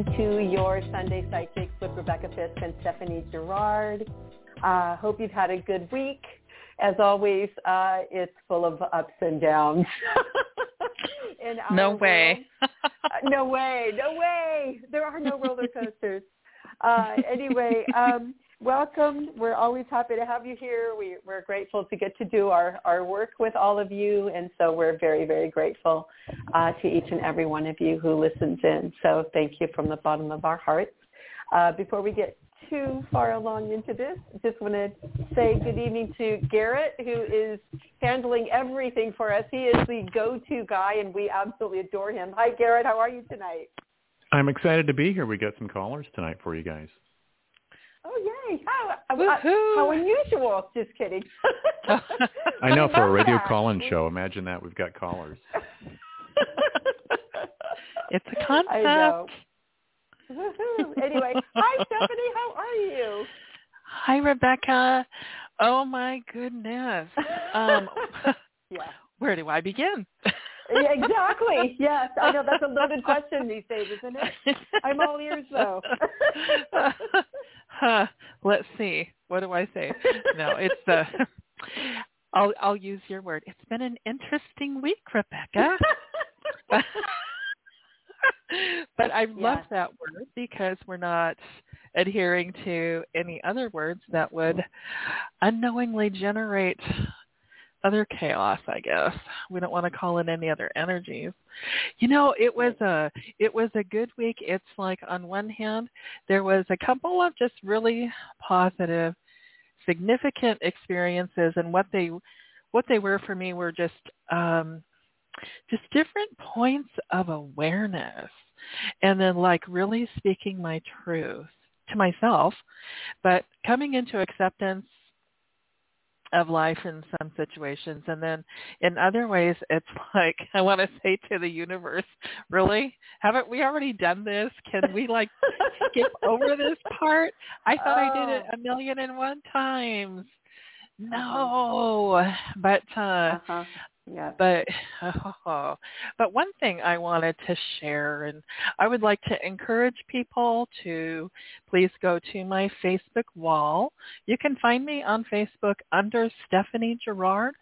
welcome to your Sunday Psychics with Rebecca Fisk and Stephanie Gerard. Uh, hope you've had a good week. As always, uh, it's full of ups and downs. no way. uh, no way. No way. There are no roller coasters. Uh, anyway, um, welcome. We're always happy to have you here. We, we're grateful to get to do our, our work with all of you, and so we're very, very grateful uh, to each and every one of you who listens in. So thank you from the bottom of our hearts. Uh, before we get too far along into this, just want to say good evening to Garrett, who is handling everything for us. He is the go-to guy, and we absolutely adore him. Hi, Garrett. How are you tonight? I'm excited to be here. We got some callers tonight for you guys. Oh yay! How, how, how unusual! Just kidding. I know for a radio call-in show. Imagine that we've got callers. it's a concept. I know. anyway, hi Stephanie. How are you? Hi Rebecca. Oh my goodness. Um, yeah. Where do I begin? Exactly. Yes, I know that's a loaded question these days, isn't it? I'm all ears though. huh. Let's see. What do I say? No, it's uh I'll I'll use your word. It's been an interesting week, Rebecca. but I love yeah. that word because we're not adhering to any other words that would unknowingly generate other chaos, I guess. We don't want to call in any other energies. You know, it was a it was a good week. It's like on one hand, there was a couple of just really positive, significant experiences and what they what they were for me were just um just different points of awareness and then like really speaking my truth to myself, but coming into acceptance of life in some situations and then in other ways it's like i want to say to the universe really haven't we already done this can we like skip over this part i thought oh. i did it oh. a million and one times no but uh uh-huh. Yeah. But oh, but one thing I wanted to share, and I would like to encourage people to please go to my Facebook wall. You can find me on Facebook under Stephanie Gerard.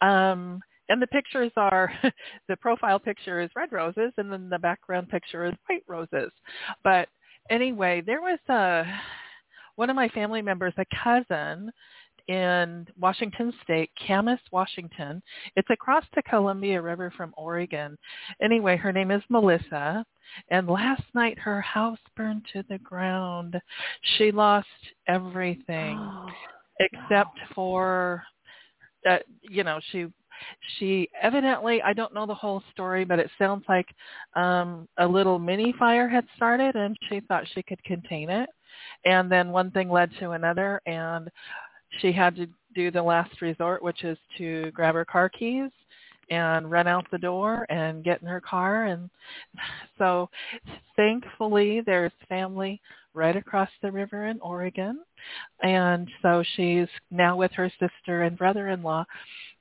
Um, and the pictures are the profile picture is red roses and then the background picture is white roses but anyway there was a one of my family members a cousin in Washington State, Camas, Washington. It's across the Columbia River from Oregon. Anyway, her name is Melissa. And last night her house burned to the ground. She lost everything oh, except for that, you know, she she evidently i don't know the whole story but it sounds like um a little mini fire had started and she thought she could contain it and then one thing led to another and she had to do the last resort, which is to grab her car keys and run out the door and get in her car. And so thankfully there's family right across the river in Oregon. And so she's now with her sister and brother-in-law.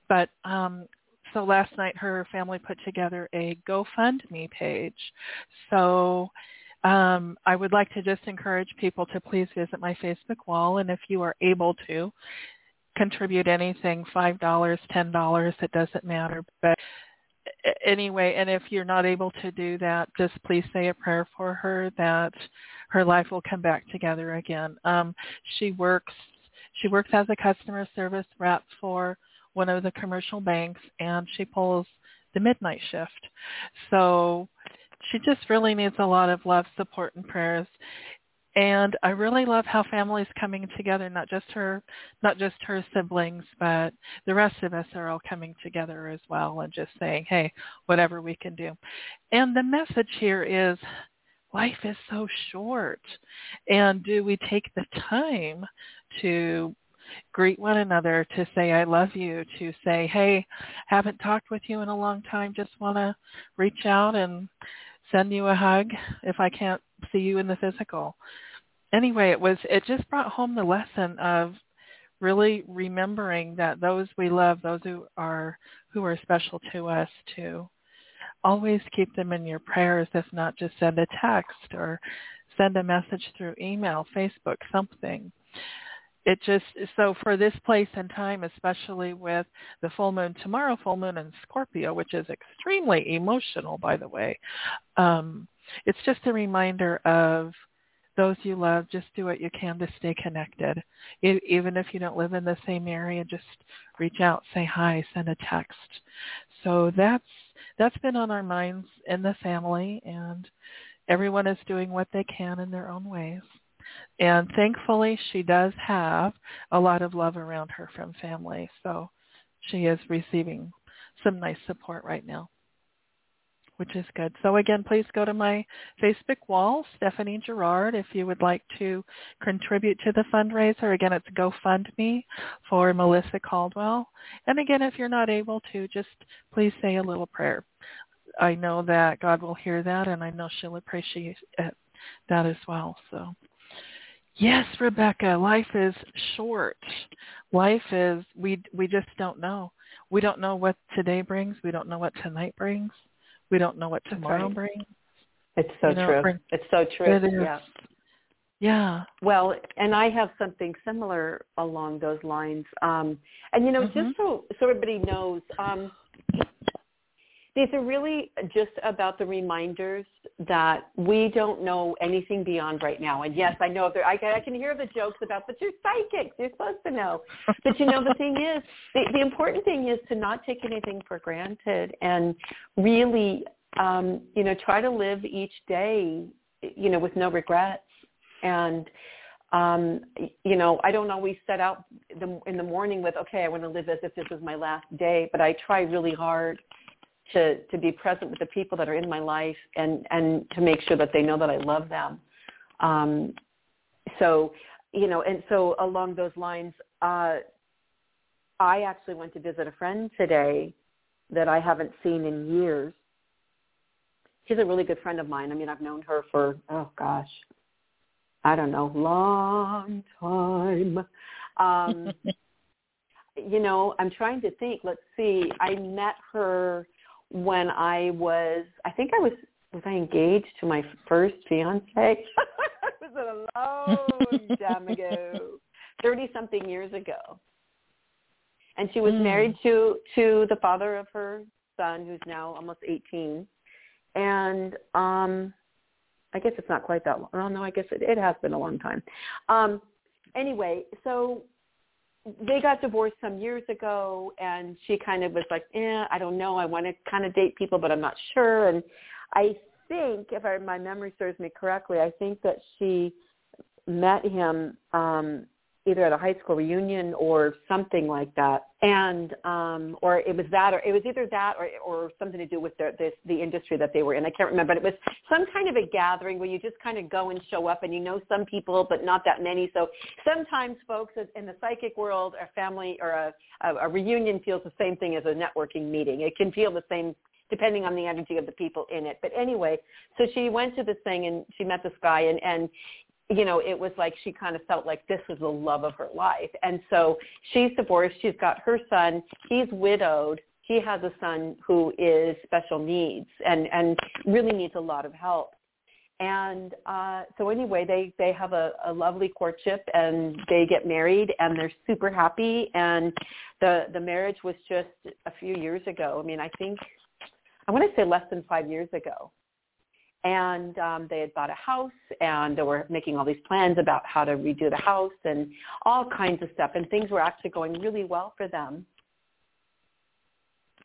But um, so last night her family put together a GoFundMe page. So um, I would like to just encourage people to please visit my Facebook wall, and if you are able to, contribute anything, $5, $10, it doesn't matter. But anyway, and if you're not able to do that, just please say a prayer for her that her life will come back together again. Um, she works she works as a customer service rep for one of the commercial banks and she pulls the midnight shift. So she just really needs a lot of love, support, and prayers. And I really love how families coming together, not just her, not just her siblings, but the rest of us are all coming together as well and just saying, hey, whatever we can do. And the message here is life is so short. And do we take the time to greet one another, to say I love you, to say, hey, haven't talked with you in a long time, just want to reach out and send you a hug if I can't see you in the physical. Anyway, it was it just brought home the lesson of really remembering that those we love, those who are who are special to us, to always keep them in your prayers, if not just send a text or send a message through email, Facebook, something. It just, so for this place and time, especially with the full moon tomorrow, full moon in Scorpio, which is extremely emotional, by the way, um, it's just a reminder of those you love, just do what you can to stay connected. even if you don't live in the same area, just reach out, say hi, send a text. So that's that's been on our minds in the family, and everyone is doing what they can in their own ways. And thankfully, she does have a lot of love around her from family, so she is receiving some nice support right now which is good. So again, please go to my Facebook wall, Stephanie Gerard, if you would like to contribute to the fundraiser. Again, it's GoFundMe for Melissa Caldwell. And again, if you're not able to, just please say a little prayer. I know that God will hear that, and I know she'll appreciate that as well. So. Yes, Rebecca, life is short. Life is we we just don't know. We don't know what today brings. We don't know what tonight brings. We don't know what tomorrow right. brings. It's so you know, true. Brings, it's so true. It is. Yeah. Yeah. Well, and I have something similar along those lines. Um, and you know, mm-hmm. just so so everybody knows, um, these are really just about the reminders that we don't know anything beyond right now. And yes, I know there, I, I can hear the jokes about, but you're psychics. You're supposed to know. But you know, the thing is, the, the important thing is to not take anything for granted and really, um, you know, try to live each day, you know, with no regrets. And um, you know, I don't always set out the, in the morning with, okay, I want to live as if this is my last day, but I try really hard to to be present with the people that are in my life and and to make sure that they know that I love them. Um, so you know, and so along those lines, uh, I actually went to visit a friend today that I haven't seen in years. She's a really good friend of mine. I mean, I've known her for oh gosh, I don't know, long time. Um, you know, I'm trying to think. Let's see. I met her when I was, I think I was, was I engaged to my first fiance? it was a long time ago, 30 something years ago. And she was mm. married to, to the father of her son, who's now almost 18. And, um, I guess it's not quite that long. Oh no, I guess it, it has been a long time. Um, anyway, so they got divorced some years ago and she kind of was like, eh, I don't know. I want to kind of date people, but I'm not sure. And I think, if I, my memory serves me correctly, I think that she met him um, either at a high school reunion or something like that. And um or it was that or it was either that or or something to do with the this the industry that they were in. I can't remember but it was some kind of a gathering where you just kind of go and show up and you know some people but not that many. So sometimes folks in the psychic world a family or a a, a reunion feels the same thing as a networking meeting. It can feel the same depending on the energy of the people in it. But anyway, so she went to this thing and she met this guy and and you know, it was like she kind of felt like this was the love of her life. And so she's divorced. She's got her son. He's widowed. He has a son who is special needs and, and really needs a lot of help. And uh, so anyway, they, they have a, a lovely courtship and they get married and they're super happy. And the, the marriage was just a few years ago. I mean, I think, I want to say less than five years ago and um, they had bought a house and they were making all these plans about how to redo the house and all kinds of stuff. And things were actually going really well for them.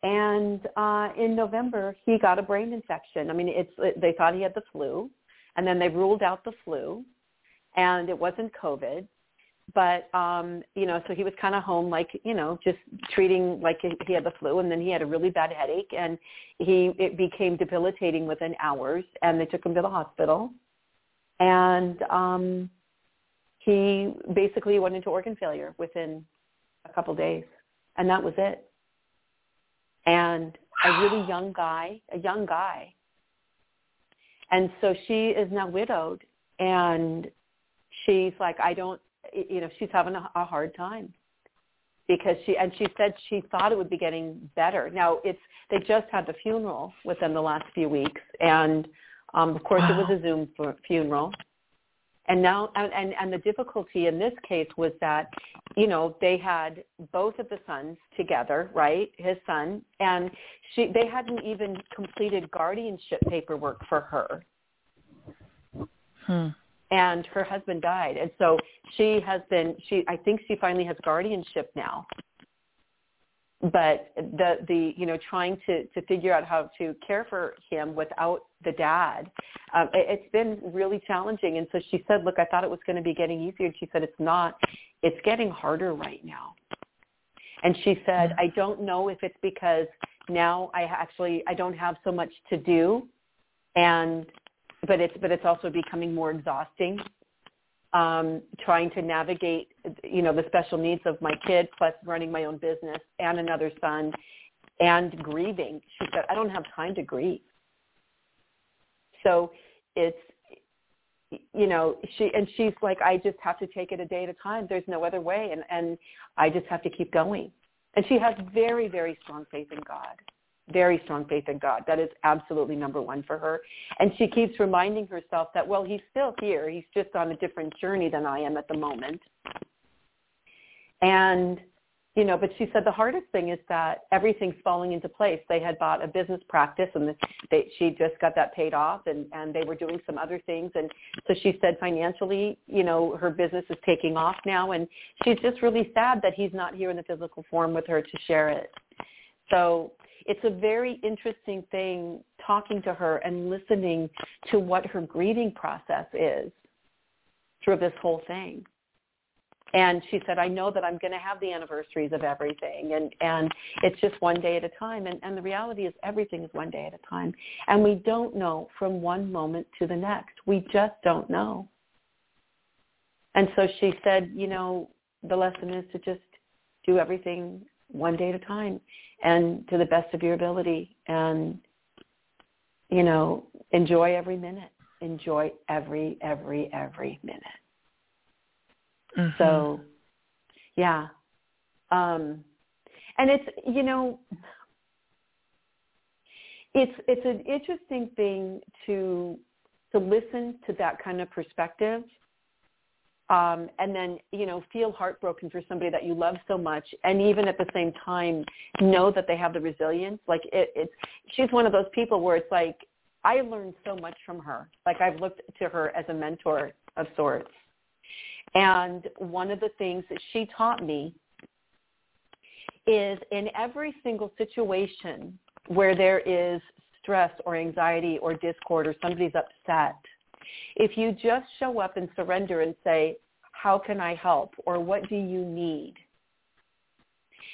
And uh in november he got a brain infection. I mean it's they thought he had the flu and then they ruled out the flu and it wasn't covid but um you know so he was kind of home like you know just treating like he had the flu and then he had a really bad headache and he it became debilitating within hours and they took him to the hospital. And um he basically went into organ failure within a couple days and that was it. And a really young guy a young guy. And so she is now widowed and she's like i don't you know she's having a, a hard time because she and she said she thought it would be getting better. Now it's they just had the funeral within the last few weeks, and um, of course wow. it was a Zoom funeral. And now, and, and and the difficulty in this case was that, you know, they had both of the sons together, right? His son, and she, they hadn't even completed guardianship paperwork for her. Hmm and her husband died. And so she has been she i think she finally has guardianship now. But the the you know trying to to figure out how to care for him without the dad um it, it's been really challenging. And so she said look i thought it was going to be getting easier. And she said it's not. It's getting harder right now. And she said i don't know if it's because now i actually i don't have so much to do and but it's but it's also becoming more exhausting um, trying to navigate, you know, the special needs of my kid, plus running my own business and another son, and grieving. She said, I don't have time to grieve. So it's, you know, she and she's like, I just have to take it a day at a time. There's no other way, and and I just have to keep going. And she has very very strong faith in God very strong faith in God. That is absolutely number one for her. And she keeps reminding herself that, well, he's still here. He's just on a different journey than I am at the moment. And, you know, but she said the hardest thing is that everything's falling into place. They had bought a business practice and they, she just got that paid off and, and they were doing some other things. And so she said financially, you know, her business is taking off now. And she's just really sad that he's not here in the physical form with her to share it. So it's a very interesting thing talking to her and listening to what her grieving process is through this whole thing. And she said, I know that I'm going to have the anniversaries of everything and, and it's just one day at a time. And, and the reality is everything is one day at a time. And we don't know from one moment to the next. We just don't know. And so she said, you know, the lesson is to just do everything one day at a time and to the best of your ability and you know enjoy every minute. Enjoy every every every minute. Mm-hmm. so yeah. Um and it's you know it's it's an interesting thing to to listen to that kind of perspective um, and then you know feel heartbroken for somebody that you love so much, and even at the same time know that they have the resilience. Like it, it's she's one of those people where it's like I learned so much from her. Like I've looked to her as a mentor of sorts. And one of the things that she taught me is in every single situation where there is stress or anxiety or discord or somebody's upset, if you just show up and surrender and say, how can I help? Or what do you need?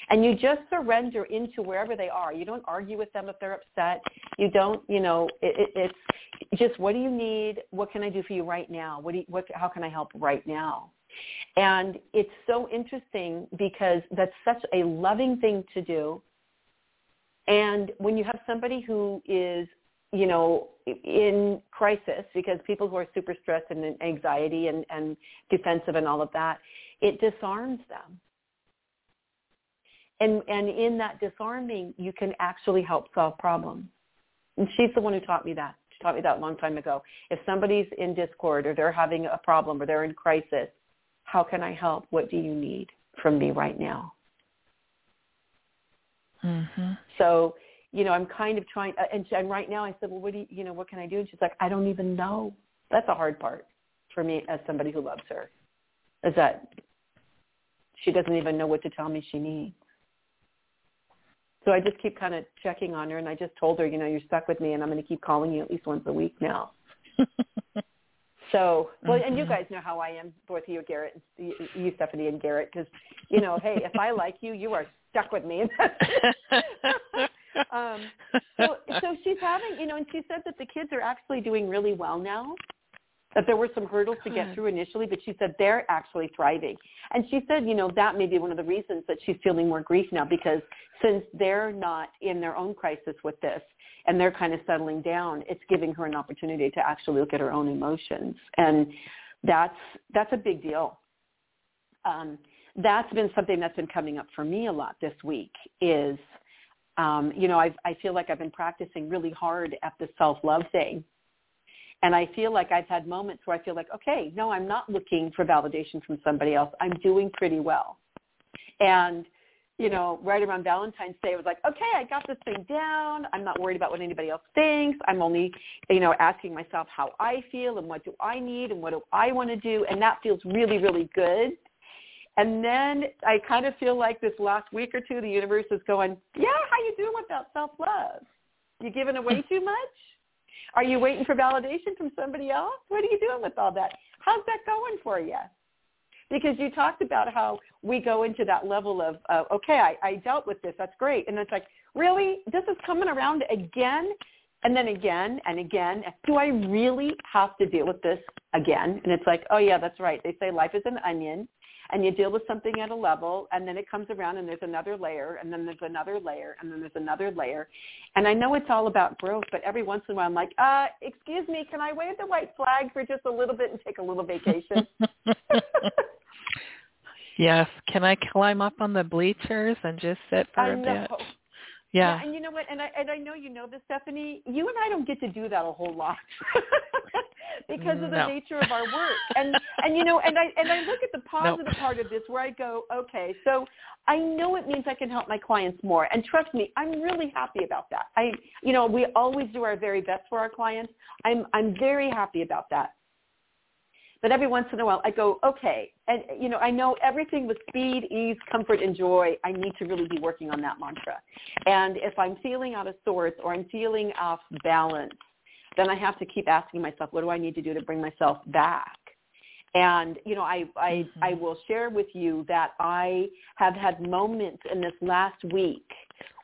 And you just surrender into wherever they are. You don't argue with them if they're upset. You don't, you know, it, it, it's just what do you need? What can I do for you right now? What do you, what, how can I help right now? And it's so interesting because that's such a loving thing to do. And when you have somebody who is you know, in crisis, because people who are super stressed and anxiety and, and defensive and all of that, it disarms them. And, and in that disarming, you can actually help solve problems. And she's the one who taught me that. She taught me that a long time ago. If somebody's in discord or they're having a problem or they're in crisis, how can I help? What do you need from me right now? Mm-hmm. So you know, I'm kind of trying, uh, and, and right now I said, well, what do you, you know, what can I do? And she's like, I don't even know. That's a hard part for me as somebody who loves her, is that she doesn't even know what to tell me she needs. So I just keep kind of checking on her, and I just told her, you know, you're stuck with me, and I'm going to keep calling you at least once a week now. so, well, and you mm-hmm. guys know how I am, both you, Garrett, you, Stephanie, and Garrett, because, you know, hey, if I like you, you are stuck with me. um, so, so she's having, you know, and she said that the kids are actually doing really well now. That there were some hurdles to get through initially, but she said they're actually thriving. And she said, you know, that may be one of the reasons that she's feeling more grief now because since they're not in their own crisis with this and they're kind of settling down, it's giving her an opportunity to actually look at her own emotions. And that's that's a big deal. Um, that's been something that's been coming up for me a lot this week is, um, you know, I've, I feel like I've been practicing really hard at the self-love thing. And I feel like I've had moments where I feel like, okay, no, I'm not looking for validation from somebody else. I'm doing pretty well. And, you know, right around Valentine's Day, I was like, okay, I got this thing down. I'm not worried about what anybody else thinks. I'm only, you know, asking myself how I feel and what do I need and what do I want to do. And that feels really, really good. And then I kind of feel like this last week or two, the universe is going, yeah, how you doing with that self-love? You giving away too much? Are you waiting for validation from somebody else? What are you doing with all that? How's that going for you? Because you talked about how we go into that level of, uh, okay, I, I dealt with this. That's great. And it's like, really? This is coming around again? And then again and again. Do I really have to deal with this again? And it's like, oh, yeah, that's right. They say life is an onion and you deal with something at a level and then it comes around and there's another layer and then there's another layer and then there's another layer. And I know it's all about growth, but every once in a while I'm like, uh, excuse me, can I wave the white flag for just a little bit and take a little vacation? yes. Can I climb up on the bleachers and just sit for I a know. bit? Yeah. Yeah. and you know what? And I and I know you know this, Stephanie. You and I don't get to do that a whole lot because of the No. nature of our work. And and you know, and I and I look at the positive part of this where I go, okay, so I know it means I can help my clients more. And trust me, I'm really happy about that. I you know, we always do our very best for our clients. I'm I'm very happy about that. But every once in a while I go, okay, and you know, I know everything with speed, ease, comfort, and joy, I need to really be working on that mantra. And if I'm feeling out of sorts or I'm feeling off balance, then I have to keep asking myself, what do I need to do to bring myself back? And you know, I I, mm-hmm. I will share with you that I have had moments in this last week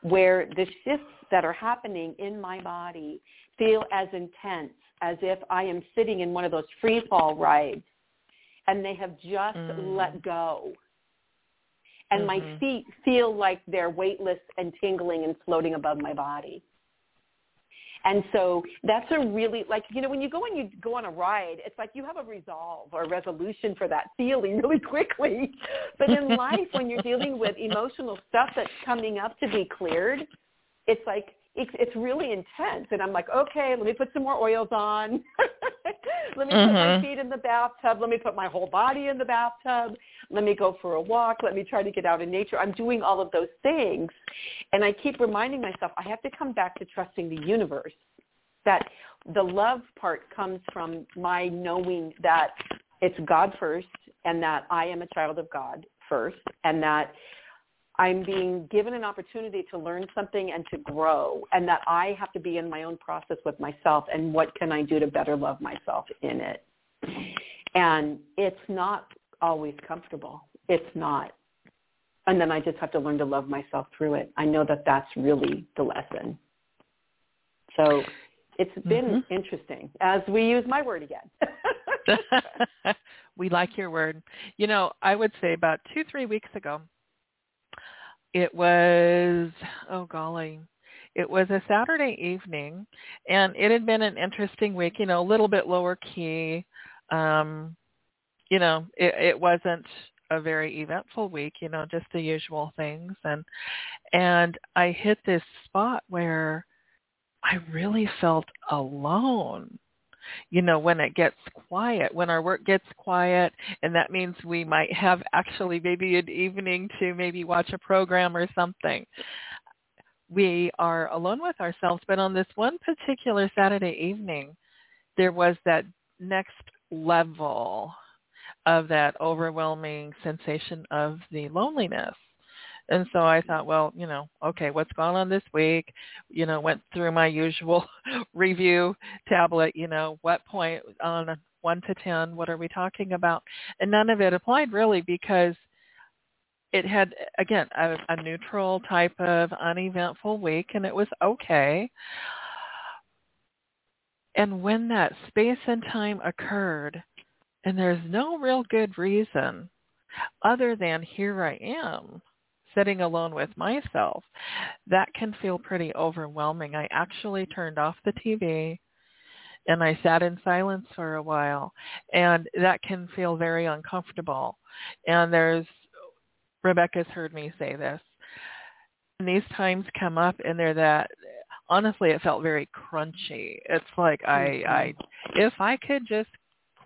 where the shifts that are happening in my body feel as intense as if I am sitting in one of those free fall rides and they have just Mm. let go. And my Mhm. feet feel like they're weightless and tingling and floating above my body. And so that's a really like you know when you go and you go on a ride, it's like you have a resolve or a resolution for that feeling really quickly. But in life, when you're dealing with emotional stuff that's coming up to be cleared, it's like it's, it's really intense. And I'm like, okay, let me put some more oils on. let me put my Mhm. feet in the bathtub. Let me put my whole body in the bathtub. Let me go for a walk. Let me try to get out in nature. I'm doing all of those things. And I keep reminding myself I have to come back to trusting the universe. That the love part comes from my knowing that it's God first and that I am a child of God first and that I'm being given an opportunity to learn something and to grow and that I have to be in my own process with myself and what can I do to better love myself in it. And it's not always comfortable. It's not. And then I just have to learn to love myself through it. I know that that's really the lesson. So it's been Mhm. interesting as we use my word again. we like your word. You know, I would say about two, three weeks ago, it was, oh golly, it was a Saturday evening, and it had been an interesting week, you know, a little bit lower key. Um, you know, it, it wasn't a very eventful week, you know, just the usual things. And, and I hit this spot where I really felt alone you know, when it gets quiet, when our work gets quiet, and that means we might have actually maybe an evening to maybe watch a program or something. We are alone with ourselves, but on this one particular Saturday evening, there was that next level of that overwhelming sensation of the loneliness. And so I thought, well, you know, okay, what's going on this week? You know, went through my usual review tablet, you know, what point on a 1 to 10, what are we talking about? And none of it applied really because it had, again, a, a neutral type of uneventful week and it was okay. And when that space and time occurred, and there's no real good reason other than here I am sitting alone with myself, that can feel pretty overwhelming. I actually turned off the TV and I sat in silence for a while and that can feel very uncomfortable. And there's Rebecca's heard me say this. And these times come up and they're that honestly it felt very crunchy. It's like I I mm-hmm. if I could just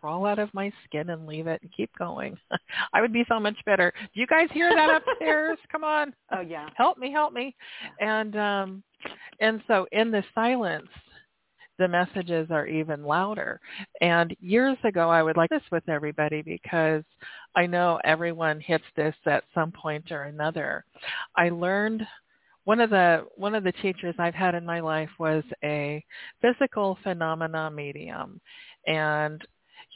crawl out of my skin and leave it and keep going. I would be so much better. Do you guys hear that upstairs? Come on. Oh yeah. Help me, help me. And um and so in the silence the messages are even louder. And years ago, I would like this with everybody because I know everyone hits this at some point or another. I learned one of the one of the teachers I've had in my life was a physical phenomena medium, and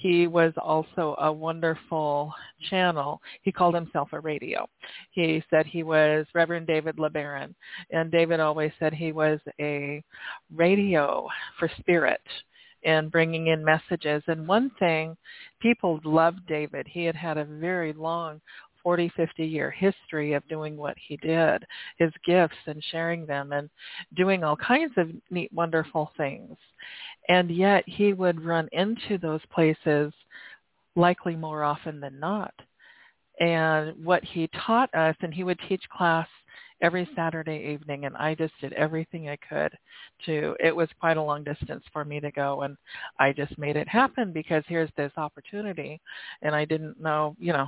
he was also a wonderful channel. He called himself a radio. He said he was Reverend David LeBaron, and David always said he was a radio for spirit and bringing in messages. And one thing, people loved David. He had had a very long 40, 50 year history of doing what he did, his gifts and sharing them and doing all kinds of neat, wonderful things. And yet he would run into those places likely more often than not. And what he taught us, and he would teach class every Saturday evening and I just did everything I could to it was quite a long distance for me to go and I just made it happen because here's this opportunity and I didn't know, you know,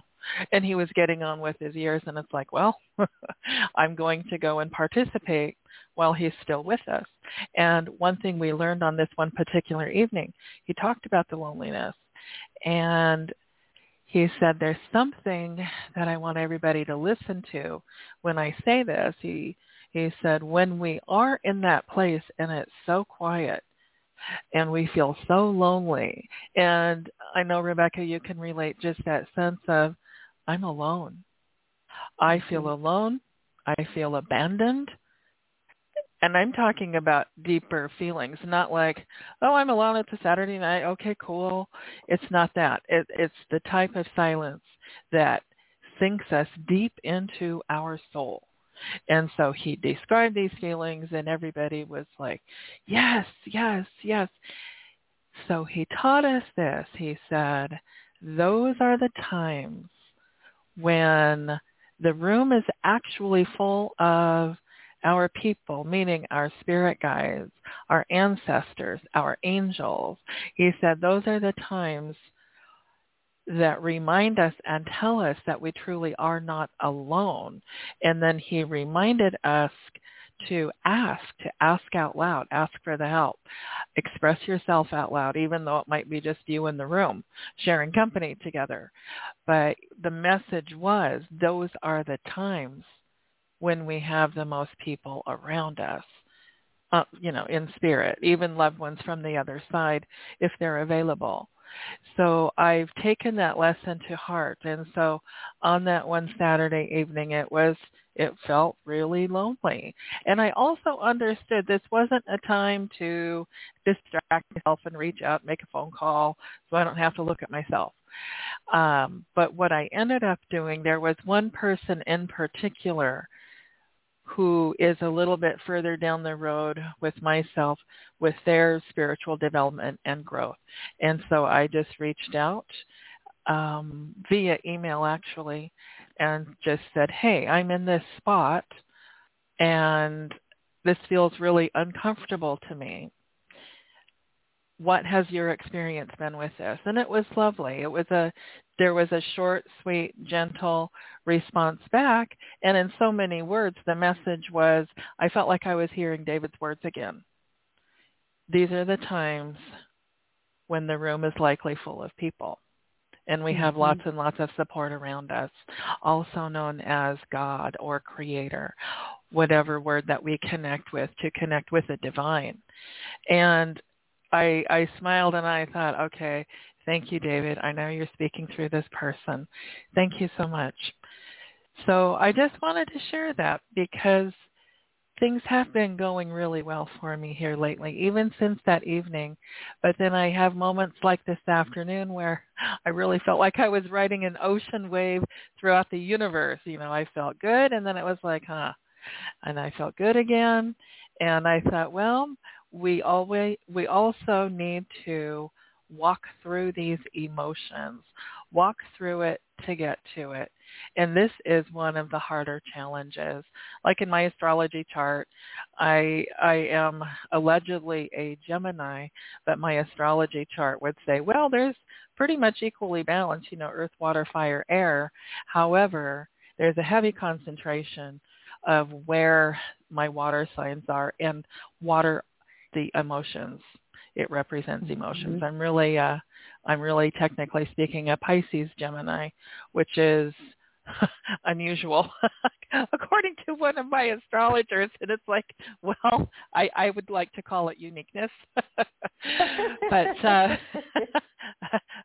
and he was getting on with his years and it's like, well, I'm going to go and participate while he's still with us. And one thing we learned on this one particular evening, he talked about the loneliness and he said, there's something that I want everybody to listen to when I say this. He, he said, when we are in that place and it's so quiet and we feel so lonely, and I know, Rebecca, you can relate just that sense of, I'm alone. I feel mm-hmm. alone. I feel abandoned and I'm talking about deeper feelings, not like, oh, I'm alone. It's a Saturday night. Okay, cool. It's not that. It, it's the type of silence that sinks us deep into our soul. And so he described these feelings and everybody was like, yes, yes, yes. So he taught us this. He said, those are the times when the room is actually full of our people, meaning our spirit guides, our ancestors, our angels. He said those are the times that remind us and tell us that we truly are not alone. And then he reminded us to ask, to ask out loud, ask for the help. Express yourself out loud, even though it might be just you in the room, sharing company together. But the message was, those are the times when we have the most people around us, uh, you know, in spirit, even loved ones from the other side if they're available. So I've taken that lesson to heart. And so on that one Saturday evening, it was, it felt really lonely. And I also understood this wasn't a time to distract myself and reach out, make a phone call so I don't have to look at myself. Um, but what I ended up doing, there was one person in particular who is a little bit further down the road with myself with their spiritual development and growth. And so I just reached out um, via email actually and just said, hey, I'm in this spot and this feels really uncomfortable to me. What has your experience been with this? And it was lovely. It was a there was a short, sweet, gentle response back. And in so many words, the message was, I felt like I was hearing David's words again. These are the times when the room is likely full of people. And we have mm-hmm. lots and lots of support around us, also known as God or Creator, whatever word that we connect with to connect with the divine. And I, I smiled and I thought, okay, Thank you, David. I know you're speaking through this person. Thank you so much. So I just wanted to share that because things have been going really well for me here lately, even since that evening. But then I have moments like this afternoon where I really felt like I was riding an ocean wave throughout the universe. You know, I felt good and then it was like, huh. And I felt good again. And I thought, well, we always we also need to walk through these emotions, walk through it to get to it. And this is one of the harder challenges. Like in my astrology chart, I I am allegedly a Gemini, but my astrology chart would say, well, there's pretty much equally balanced, you know, earth, water, fire, air. However, there's a heavy concentration of where my water signs are and water the emotions. It represents emotions. Mm-hmm. I'm really uh I'm really technically speaking a Pisces Gemini, which is unusual according to one of my astrologers and it's like well i i would like to call it uniqueness but uh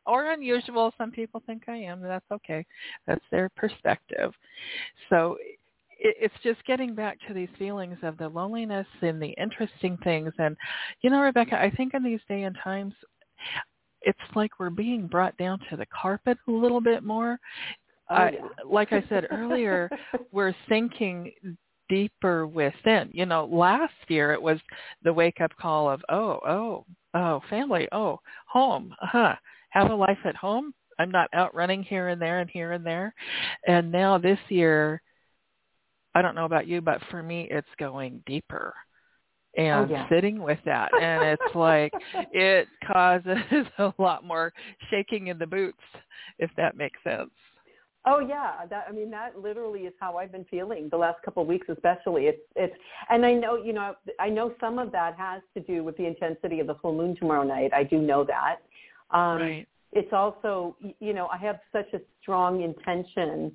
or unusual some people think i am that's okay that's their perspective so it's just getting back to these feelings of the loneliness and the interesting things and you know rebecca i think in these day and times it's like we're being brought down to the carpet a little bit more Oh, I, like I said earlier, we're thinking deeper within. You know, last year it was the wake up call of, oh, oh, oh, family, oh, home, huh, have a life at home. I'm not out running here and there and here and there. And now this year, I don't know about you, but for me, it's going deeper and oh, yeah. sitting with that. And it's like, it causes a lot more shaking in the boots, if that makes sense. Oh yeah, that I mean that literally is how I've been feeling the last couple of weeks, especially. It's it's, and I know you know I know some of that has to do with the intensity of the full moon tomorrow night. I do know that. Um, right. It's also you know I have such a strong intention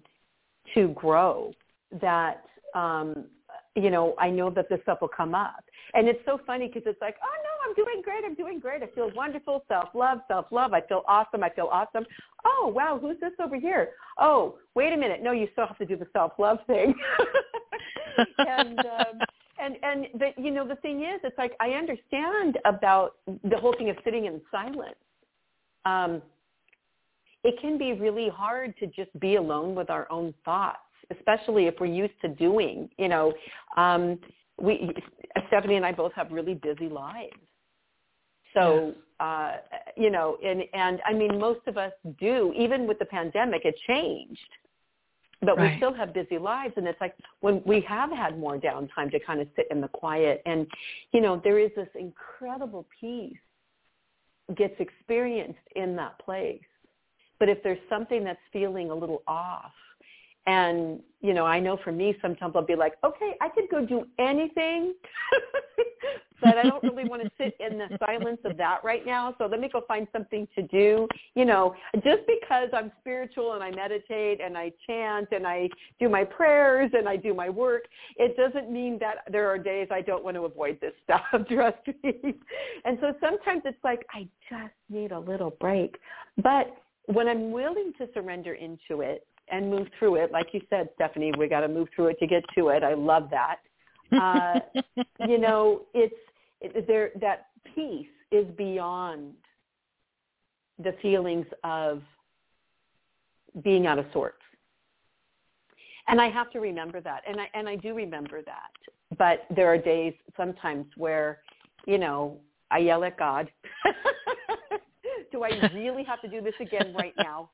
to grow that um, you know I know that this stuff will come up, and it's so funny because it's like oh no I'm doing great. I'm doing great. I feel wonderful. Self-love, self-love. I feel awesome. I feel awesome. Oh, wow. Who's this over here? Oh, wait a minute. No, you still have to do the self-love thing. and, um, and, and the, you know, the thing is, it's like, I understand about the whole thing of sitting in silence. Um, it can be really hard to just be alone with our own thoughts, especially if we're used to doing, you know, um, we, Stephanie and I both have really busy lives. So, uh, you know, and, and I mean, most of us do, even with the pandemic, it changed. But right. we still have busy lives. And it's like when we have had more downtime to kind of sit in the quiet. And, you know, there is this incredible peace gets experienced in that place. But if there's something that's feeling a little off, and, you know, I know for me, sometimes I'll be like, okay, I could go do anything, but I don't really want to sit in the silence of that right now. So let me go find something to do. You know, just because I'm spiritual and I meditate and I chant and I do my prayers and I do my work, it doesn't mean that there are days I don't want to avoid this stuff, trust me. And so sometimes it's like, I just need a little break. But when I'm willing to surrender into it, and move through it. Like you said, Stephanie, we got to move through it to get to it. I love that. Uh, you know, it's it, there. That peace is beyond the feelings of being out of sorts. And I have to remember that, and I and I do remember that. But there are days sometimes where, you know, I yell at God. do I really have to do this again right now?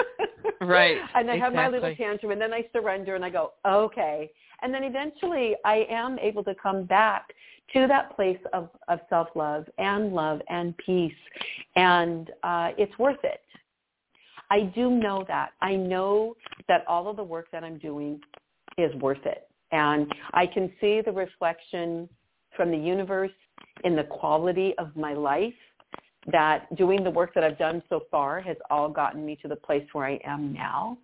right. And I exactly. have my little tantrum and then I surrender and I go, okay. And then eventually I am able to come back to that place of, of self-love and love and peace. And uh, it's worth it. I do know that. I know that all of the work that I'm doing is worth it. And I can see the reflection from the universe in the quality of my life that doing the work that I've done so far has all gotten me to the place where I am now.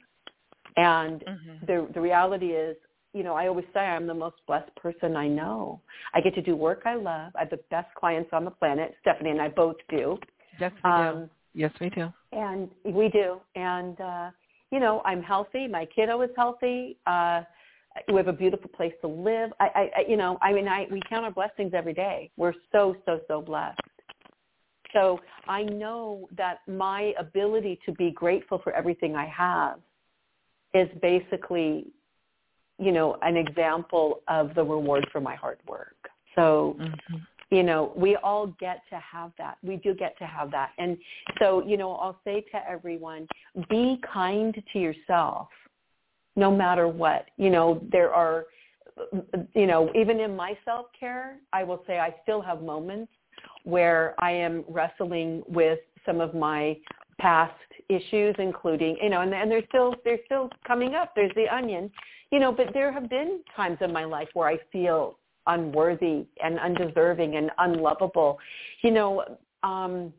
And mm-hmm. the the reality is, you know, I always say I'm the most blessed person I know. I get to do work I love. I have the best clients on the planet. Stephanie and I both do. Yes, we um, do. Yes, we do. And we do. And uh, you know, I'm healthy. My kiddo is healthy. Uh, we have a beautiful place to live. I, I, you know, I mean, I we count our blessings every day. We're so, so, so blessed. So I know that my ability to be grateful for everything I have is basically, you know, an example of the reward for my hard work. So, mm-hmm. you know, we all get to have that. We do get to have that. And so, you know, I'll say to everyone, be kind to yourself no matter what. You know, there are, you know, even in my self-care, I will say I still have moments where I am wrestling with some of my past issues, including, you know, and, and they're still, they're still coming up. There's the onion, you know, but there have been times in my life where I feel unworthy and undeserving and unlovable. You know, um,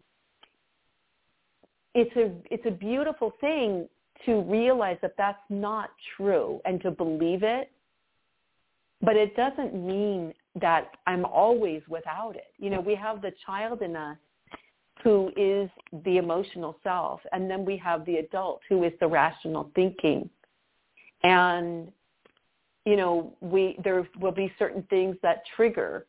it's a it's a beautiful thing to realize that that's not true and to believe it. But it doesn't mean that I'm always without it. You know, we have the child in us who is the emotional self, and then we have the adult who is the rational thinking. And you know, we there will be certain things that trigger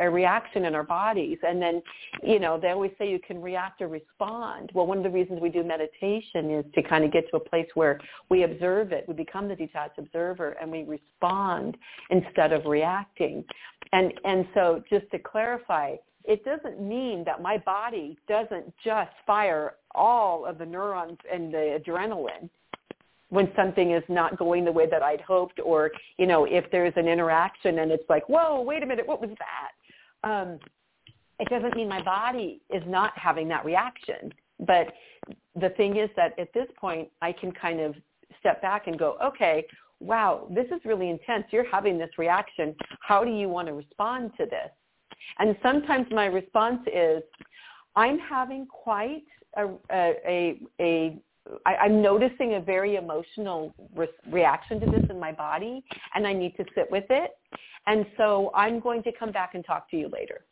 a reaction in our bodies. And then you know they always say you can react or respond. Well one of the reasons we do meditation is to kind of get to a place where we observe it. We become the detached observer and we respond instead of reacting. And and so just to clarify it doesn't mean that my body doesn't just fire all of the neurons and the adrenaline when something is not going the way that I'd hoped or, you know, if there's an interaction and it's like, whoa, wait a minute, what was that? Um, it doesn't mean my body is not having that reaction. But the thing is that at this point, I can kind of step back and go, okay, wow, this is really intense. You're having this reaction. How do you want to respond to this? And sometimes my response is, I'm having quite a, a, a I, I'm noticing a very emotional re- reaction to this in my body, and I need to sit with it. And so I'm going to come back and talk to you later.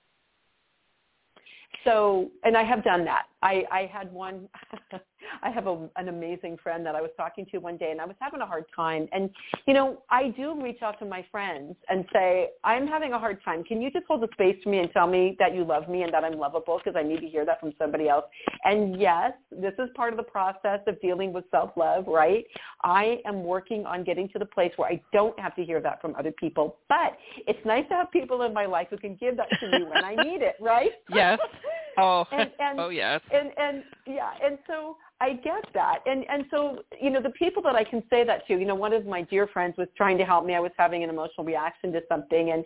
So, and I have done that. I, I had one, I have a, an amazing friend that I was talking to one day and I was having a hard time. And, you know, I do reach out to my friends and say, I'm having a hard time. Can you just hold the space for me and tell me that you love me and that I'm lovable because I need to hear that from somebody else. And yes, this is part of the process of dealing with self-love, right? I am working on getting to the place where I don't have to hear that from other people. But it's nice to have people in my life who can give that to me when I need it, right? Yes. Oh, and, and, oh yes. And and yeah, and so I get that. And and so, you know, the people that I can say that to, you know, one of my dear friends was trying to help me. I was having an emotional reaction to something and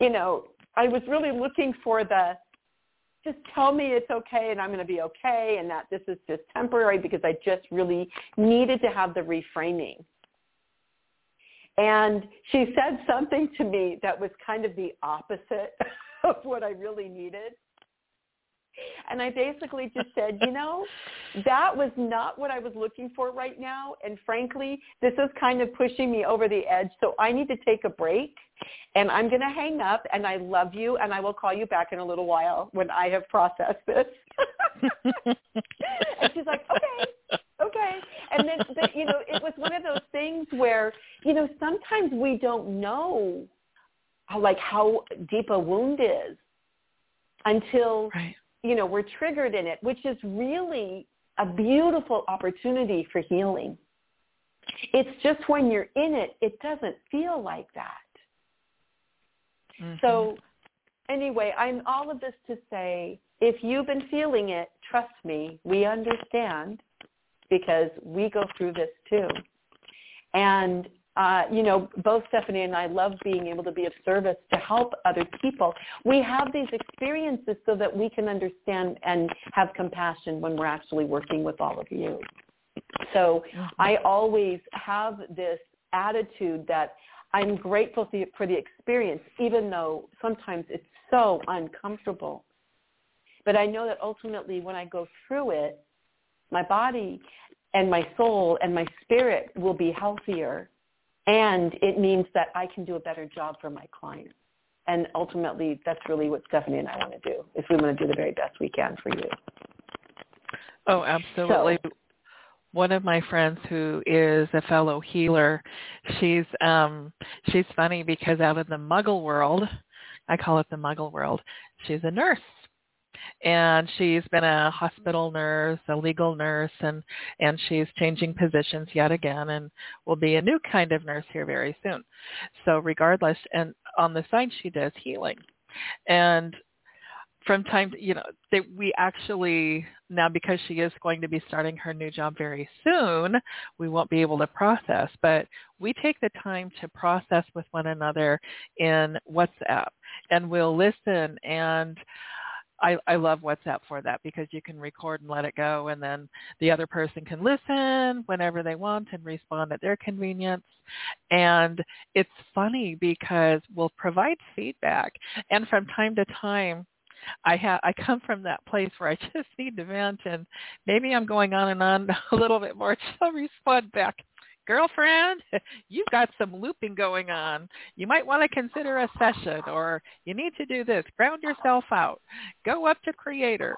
you know, I was really looking for the just tell me it's okay and I'm going to be okay and that this is just temporary because I just really needed to have the reframing. And she said something to me that was kind of the opposite of what I really needed. And I basically just said, you know, that was not what I was looking for right now. And frankly, this is kind of pushing me over the edge. So I need to take a break and I'm going to hang up and I love you and I will call you back in a little while when I have processed this. and she's like, okay, okay. And then, the, you know, it was one of those things where, you know, sometimes we don't know how, like how deep a wound is until right you know, we're triggered in it, which is really a beautiful opportunity for healing. It's just when you're in it, it doesn't feel like that. Mm-hmm. So anyway, I'm all of this to say, if you've been feeling it, trust me, we understand because we go through this too. And uh, you know, both Stephanie and I love being able to be of service to help other people. We have these experiences so that we can understand and have compassion when we're actually working with all of you. So mm-hmm. I always have this attitude that I'm grateful for the experience, even though sometimes it's so uncomfortable. But I know that ultimately when I go through it, my body and my soul and my spirit will be healthier and it means that I can do a better job for my clients. And ultimately, that's really what Stephanie and I want to do, is we want to do the very best we can for you. Oh, absolutely. So, one of my friends who is a fellow healer, she's um she's funny because out of the muggle world, I call it the muggle world, she's a nurse and she's been a hospital nurse, a legal nurse, and and she's changing positions yet again, and will be a new kind of nurse here very soon. So regardless, and on the side she does healing, and from time to, you know, we actually now because she is going to be starting her new job very soon, we won't be able to process, but we take the time to process with one another in WhatsApp. And we'll listen and I, I love WhatsApp for that because you can record and let it go and then the other person can listen whenever they want and respond at their convenience. And it's funny because we'll provide feedback and from time to time I have I come from that place where I just need to vent and maybe I'm going on and on a little bit more. She'll respond back girlfriend, you've got some looping going on. You might want to consider a session or you need to do this. Ground yourself out. Go up to creator.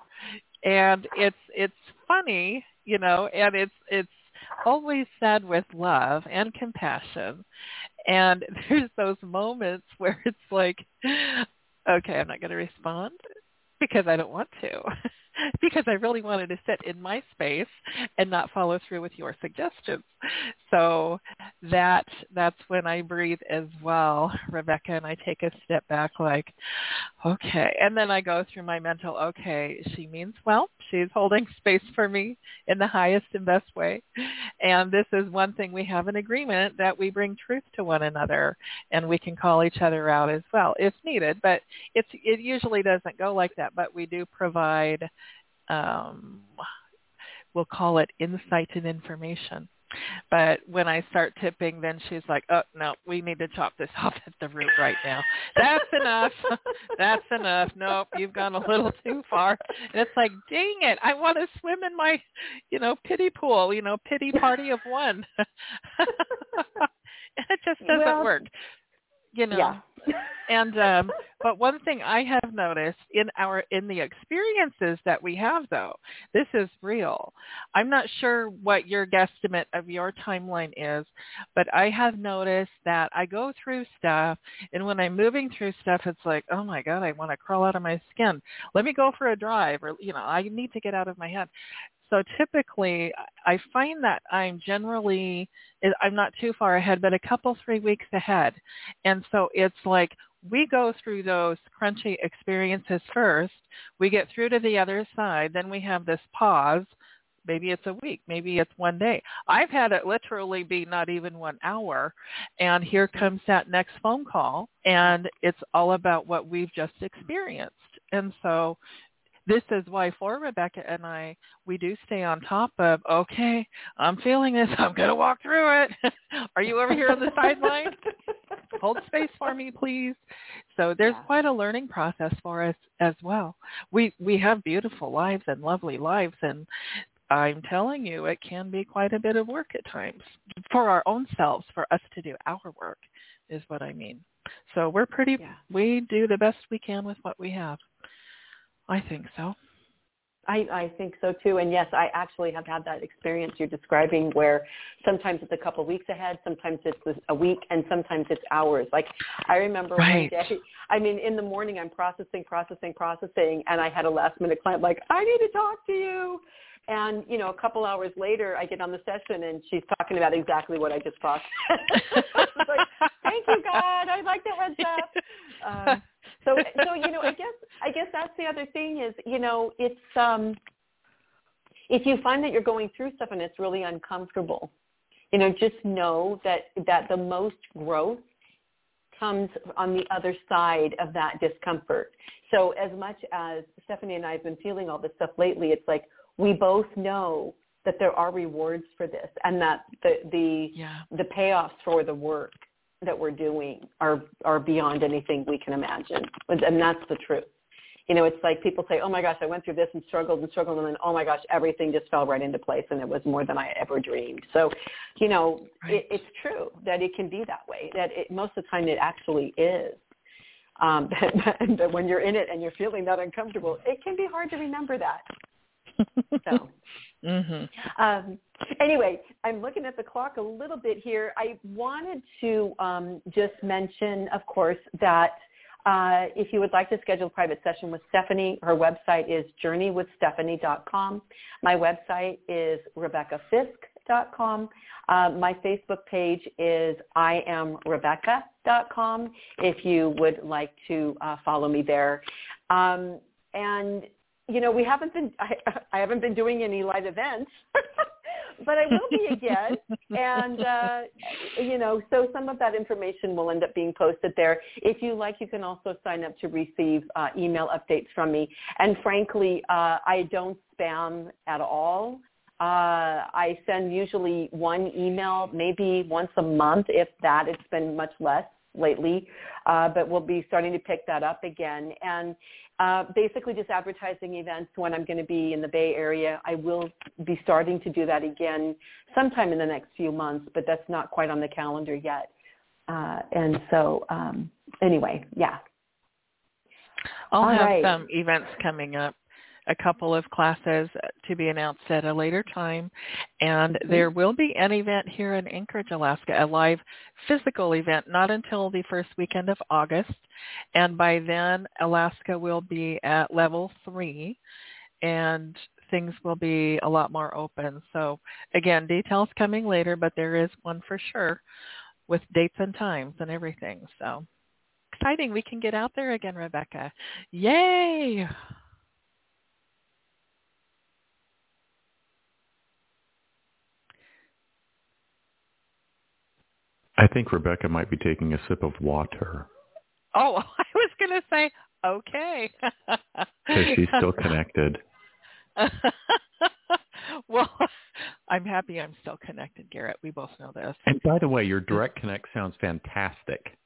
And it's it's funny, you know, and it's it's always said with love and compassion. And there's those moments where it's like, okay, I'm not going to respond because I don't want to. because I really wanted to sit in my space and not follow through with your suggestions. So that that's when I breathe as well, Rebecca, and I take a step back like, okay. And then I go through my mental, okay, she means well. She's holding space for me in the highest and best way. And this is one thing we have an agreement that we bring truth to one another and we can call each other out as well if needed. But it's it usually doesn't go like that, but we do provide um, we'll call it insight and information. But when I start tipping, then she's like, oh, no, we need to chop this off at the root right now. That's enough. That's enough. Nope, you've gone a little too far. And it's like, dang it, I want to swim in my, you know, pity pool, you know, pity party of one. it just doesn't well, work. You know. Yeah and um but one thing I have noticed in our in the experiences that we have though, this is real. I'm not sure what your guesstimate of your timeline is, but I have noticed that I go through stuff and when I'm moving through stuff it's like, "Oh my god, I want to crawl out of my skin. Let me go for a drive or you know, I need to get out of my head." So typically, I find that I'm generally, I'm not too far ahead, but a couple, three weeks ahead. And so it's like we go through those crunchy experiences first. We get through to the other side. Then we have this pause. Maybe it's a week. Maybe it's one day. I've had it literally be not even one hour. And here comes that next phone call. And it's all about what we've just experienced. And so this is why for Rebecca and I, we do stay on top of, okay, I'm feeling this. I'm going to walk through it. Are you over here on the sideline? Hold space for me, please. So there's yeah. quite a learning process for us as well. We we have beautiful lives and lovely lives and I'm telling you, it can be quite a bit of work at times for our own selves, for us to do our work is what I mean. So we're pretty, yeah. we do the best we can with what we have. I think so. I, I think so too. And yes, I actually have had that experience you're describing where sometimes it's a couple of weeks ahead, sometimes it's a week, and sometimes it's hours. Like I remember right. one day, I mean, in the morning I'm processing, processing, processing, and I had a last minute client like, I need to talk to you. And, you know, a couple hours later, I get on the session and she's talking about exactly what I just processed. like, Thank you, God. I'd like the heads up. Um, so so you know i guess i guess that's the other thing is you know it's um if you find that you're going through stuff and it's really uncomfortable you know just know that that the most growth comes on the other side of that discomfort so as much as stephanie and i have been feeling all this stuff lately it's like we both know that there are rewards for this and that the the yeah. the payoffs for the work that we're doing are are beyond anything we can imagine, and that's the truth. You know, it's like people say, "Oh my gosh, I went through this and struggled and struggled, and then oh my gosh, everything just fell right into place, and it was more than I ever dreamed." So, you know, right. it, it's true that it can be that way. That it, most of the time it actually is. Um, but, but when you're in it and you're feeling that uncomfortable, it can be hard to remember that. So. Mm-hmm. Um, anyway, I'm looking at the clock a little bit here. I wanted to um, just mention, of course, that uh, if you would like to schedule a private session with Stephanie, her website is journeywithstephanie.com. My website is rebeccafisk.com. Uh, my Facebook page is iamrebecca.com if you would like to uh, follow me there. Um, and you know, we haven't been I, I haven't been doing any live events. but I will be again. and, uh, you know, so some of that information will end up being posted there. If you like, you can also sign up to receive uh, email updates from me. And frankly, uh, I don't spam at all. Uh, I send usually one email, maybe once a month, if that. It's been much less lately, uh, but we'll be starting to pick that up again. And uh, basically just advertising events when I'm going to be in the Bay Area. I will be starting to do that again sometime in the next few months, but that's not quite on the calendar yet. Uh, and so um, anyway, yeah. I'll All have right. some events coming up a couple of classes to be announced at a later time. And Mm-hmm. there will be an event here in Anchorage, Alaska, a live physical event, not until the first weekend of August. And by then, Alaska will be at level three and things will be a lot more open. So again, details coming later, but there is one for sure with dates and times and everything. So exciting. We can get out there again, Rebecca. Yay! I think Rebecca might be taking a sip of water Oh, I was going to say, okay. because she's still connected. well, I'm happy I'm still connected, Garrett. We both know this. And by the way, your direct connect sounds fantastic.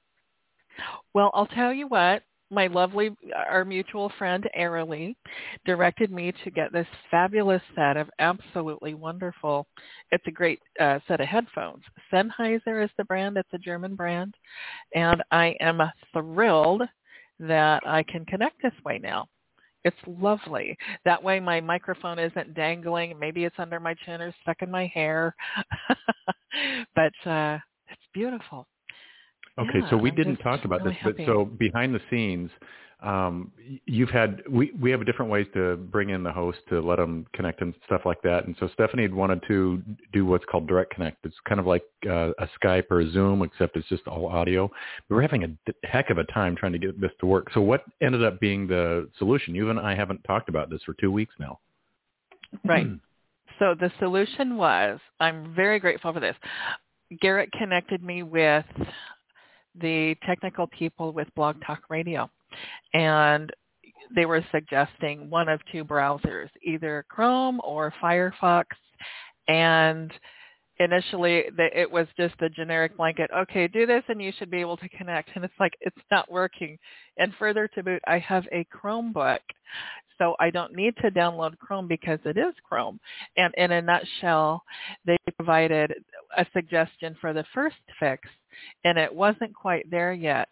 Well, I'll tell you what. My lovely, our mutual friend Arilee directed me to get this fabulous set of absolutely wonderful. It's a great uh, set of headphones. Sennheiser is the brand. It's a German brand, and I am thrilled that I can connect this way now. It's lovely. That way my microphone isn't dangling. Maybe it's under my chin or stuck in my hair. but uh it's beautiful. Okay, Yeah, so we I'm didn't talk about really this, but so behind the scenes, um, you've had we we have different ways to bring in the host to let them connect and stuff like that. And so Stephanie had wanted to do what's called direct connect. It's kind of like uh, a Skype or a Zoom, except it's just all audio. We were having a heck of a time trying to get this to work. So what ended up being the solution? You and I haven't talked about this for two weeks now. Right. So the solution was, I'm very grateful for this. Garrett connected me with the technical people with Blog Talk Radio, and they were suggesting one of two browsers, either Chrome or Firefox, and initially it was just a generic blanket okay do this and you should be able to connect. And it's like it's not working. And further to boot i have a chromebook so i don't need to download chrome because it is chrome. And in a nutshell they provided a suggestion for the first fix and it wasn't quite there yet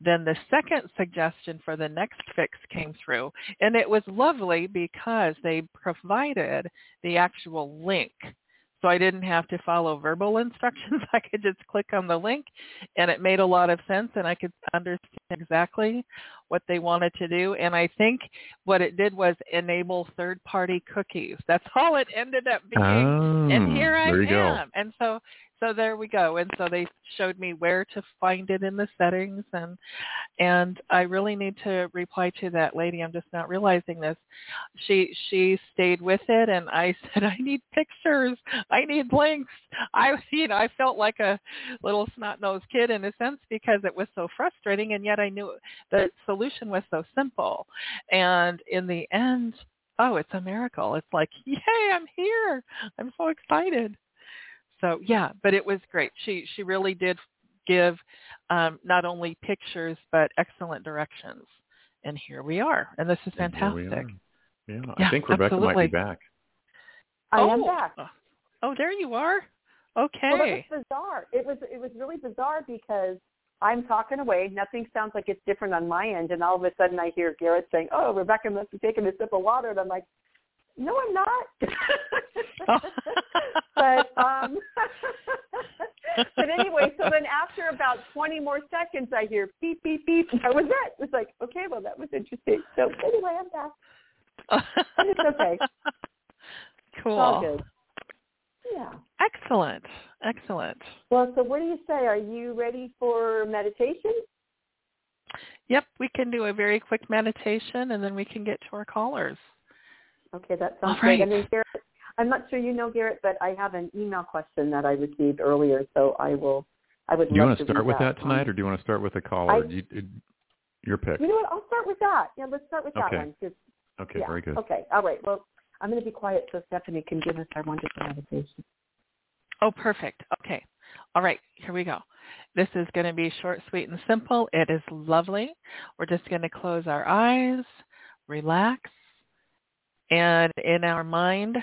then the second suggestion for the next fix came through and it was lovely because they provided the actual link so I didn't have to follow verbal instructions. I could just click on the link and it made a lot of sense and I could understand exactly what they wanted to do. And I think what it did was enable third-party cookies. That's all it ended up being. Oh, and here I you go. am. And so so there we go. And so they showed me where to find it in the settings and and I really need to reply to that lady. I'm just not realizing this. She she stayed with it and I said, I need pictures. I need links. I you know, I felt like a little snot nosed kid in a sense because it was so frustrating and yet I knew the solution was so simple. And in the end, oh, it's a miracle. It's like, yay, I'm here. I'm so excited. So yeah, but it was great. She she really did give um, not only pictures but excellent directions. And here we are. And this is And here we fantastic. Yeah, Yeah, I think Rebecca might be back. I oh, am back. Oh, there you are. Okay. Well, that Okay. was bizarre. It was it was really bizarre because I'm talking away. Nothing sounds like it's different on my end, and all of a sudden I hear Garrett saying, "Oh, Rebecca must be taking a sip of water," and I'm like, "No, I'm not." but um, but anyway, so then after about 20 more seconds, I hear beep beep beep. That was it. It's like, okay, well, that was interesting. So anyway, I'm back. It's okay. cool. All good. Yeah. Excellent. Excellent. Well, so what do you say? Are you ready for meditation? Yep, we can do a very quick meditation and then we can get to our callers. Okay, that sounds All great. right. And then Garrett, I'm not sure you know Garrett, but I have an email question that I received earlier, so I will. I would Do you love want to start with that that tonight, or do you want to start with a caller? I- you, your pick. You know what? I'll start with that. Yeah, let's start with that Okay. one. 'cause- Okay, yeah. very good. Okay. All right. Well, I'm going to be quiet so Stephanie can give us our wonderful meditation. Oh, perfect. Okay. All right, here we go. This is going to be short, sweet, and simple. It is lovely. We're just going to close our eyes, relax, and in our mind,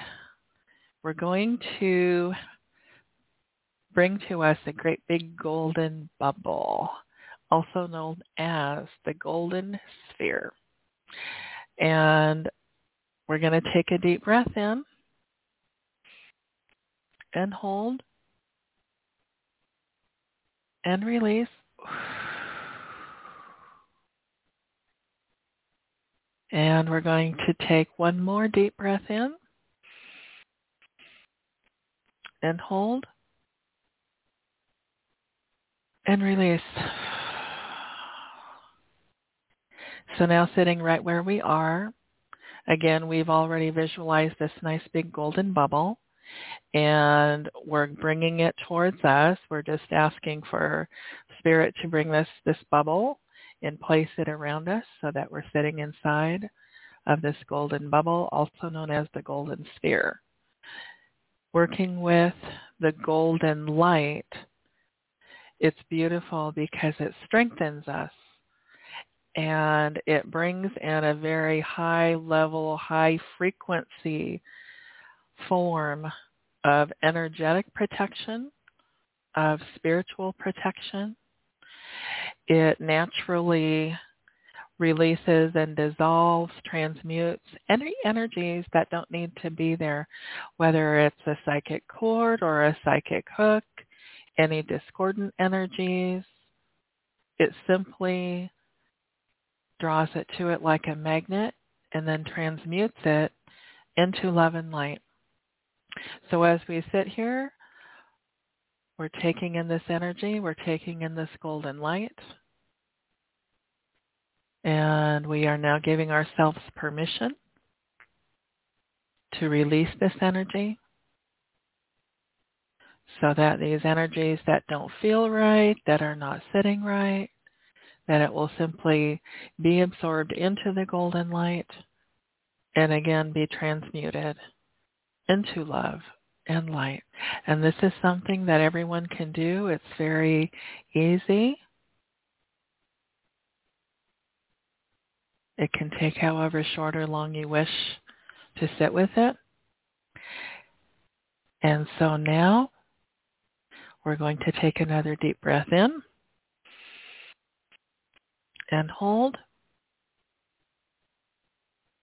we're going to bring to us a great big golden bubble, also known as the golden sphere. And we're going to take a deep breath in and hold and release. And we're going to take one more deep breath in and hold and release. So now sitting right where we are, again, we've already visualized this nice big golden bubble and we're bringing it towards us. We're just asking for spirit to bring this, this bubble and place it around us so that we're sitting inside of this golden bubble, also known as the golden sphere. Working with the golden light, it's beautiful because it strengthens us and it brings in a very high level, high frequency form of energetic protection, of spiritual protection. It naturally releases and dissolves, transmutes any energies that don't need to be there, whether it's a psychic cord or a psychic hook, any discordant energies. It simply draws it to it like a magnet and then transmutes it into love and light. So as we sit here, we're taking in this energy, we're taking in this golden light, and we are now giving ourselves permission to release this energy so that these energies that don't feel right, that are not sitting right, that it will simply be absorbed into the golden light and again be transmuted into love and light. And this is something that everyone can do. It's very easy. It can take however short or long you wish to sit with it. And so now we're going to take another deep breath in and hold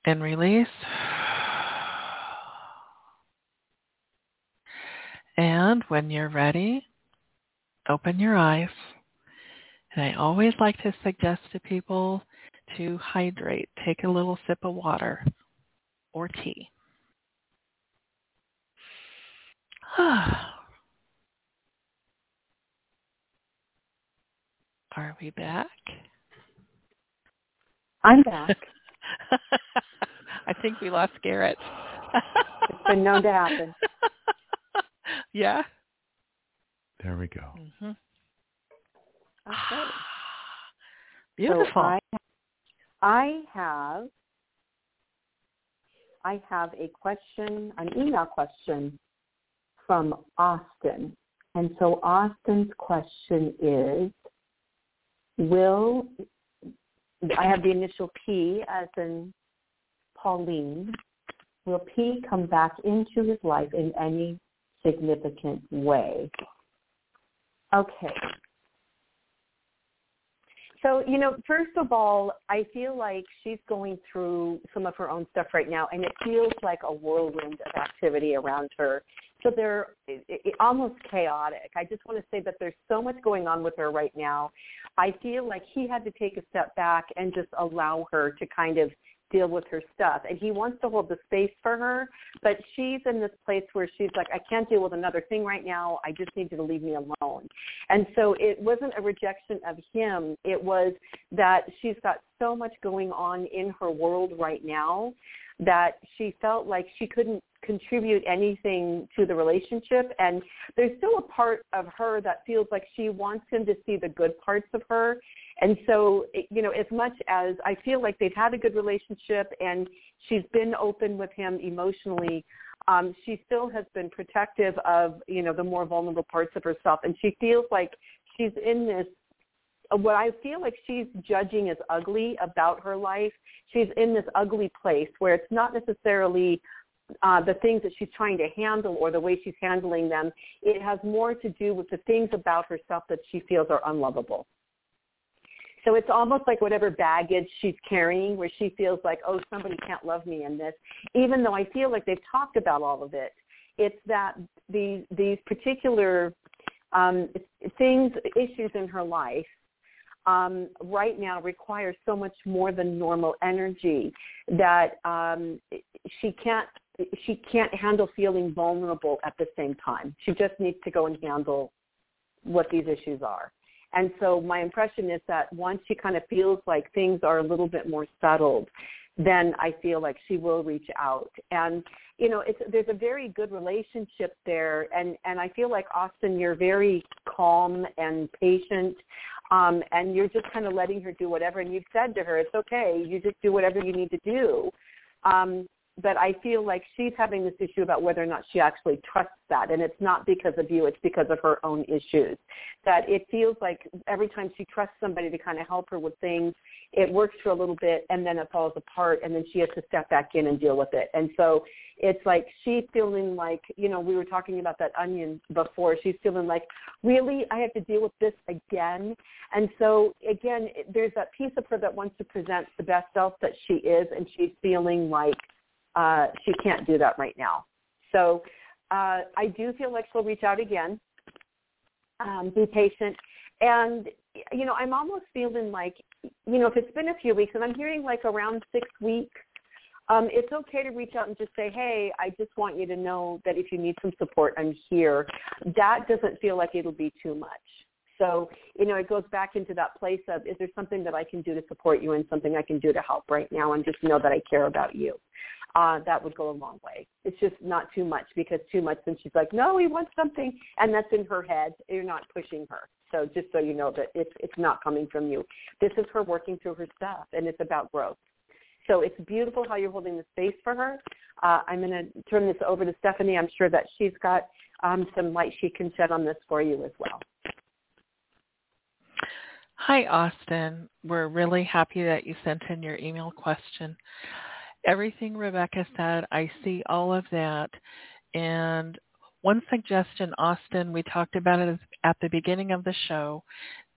and release. And when you're ready, open your eyes. And I always like to suggest to people to hydrate. Take a little sip of water or tea. Are we back? I'm back. I think we lost Garrett. it's been known to happen. yeah. There we go. hmm Okay. Beautiful. So I, I have I have a question, an email question from Austin. And so Austin's question is, will, I have the initial P as in Pauline, will P come back into his life in any significant way? Okay. So, you know, first of all, I feel like she's going through some of her own stuff right now, and it feels like a whirlwind of activity around her. So they're it, it, almost chaotic. I just want to say that there's so much going on with her right now. I feel like he had to take a step back and just allow her to kind of deal with her stuff and he wants to hold the space for her but she's in this place where she's like i can't deal with another thing right now. I just need you to leave me alone. And so it wasn't a rejection of him. It was that she's got so much going on in her world right now that she felt like she couldn't contribute anything to the relationship. And there's still a part of her that feels like she wants him to see the good parts of her. And so you know as much as i feel like they've had a good relationship and she's been open with him emotionally um she still has been protective of you know the more vulnerable parts of herself. And she feels like she's in this what I feel like she's judging as ugly about her life, she's in this ugly place where it's not necessarily uh, the things that she's trying to handle or the way she's handling them. It has more to do with the things about herself that she feels are unlovable. So it's almost like whatever baggage she's carrying where she feels like, oh, somebody can't love me in this, even though I feel like they've talked about all of it. It's that these, these particular um, things, issues in her life um, right now requires so much more than normal energy that um, she can't she can't handle feeling vulnerable at the same time. She just needs to go and handle what these issues are. And so my impression is that once she kind of feels like things are a little bit more settled, then I feel like she will reach out. And you know, it's there's a very good relationship there, and and I feel like Austin, you're very calm and patient, um, and you're just kind of letting her do whatever. And you've said to her, it's okay, you just do whatever you need to do. Um, but I feel like she's having this issue about whether or not she actually trusts that. And it's not because of you, it's because of her own issues. That it feels like every time she trusts somebody to kind of help her with things, it works for a little bit and then it falls apart and then she has to step back in and deal with it. And so it's like she's feeling like, you know, we were talking about that onion before. She's feeling like, really, I have to deal with this again. And so again, there's that piece of her that wants to present the best self that she is and she's feeling like, uh, she can't do that right now. So uh, I do feel like she'll reach out again. Um, be patient. And, you know, I'm almost feeling like, you know, if it's been a few weeks, and I'm hearing like around six weeks, um, it's okay to reach out and just say, hey, I just want you to know that if you need some support, I'm here. That doesn't feel like it'll be too much. So, you know, it goes back into that place of, is there something that I can do to support you and something I can do to help right now and just know that I care about you uh, that would go a long way. It's just not too much because too much, then she's like, no, he want something, and that's in her head. You're not pushing her. So just so you know that it's it's not coming from you. This is her working through her stuff, and it's about growth. So it's beautiful how you're holding the space for her. Uh, I'm going to turn this over to Stephanie. I'm sure that she's got um, some light she can shed on this for you as well. Hi, Austin. We're really happy that you sent in your email question everything Rebecca said, I see all of that. And one suggestion, Austin, we talked about it at the beginning of the show.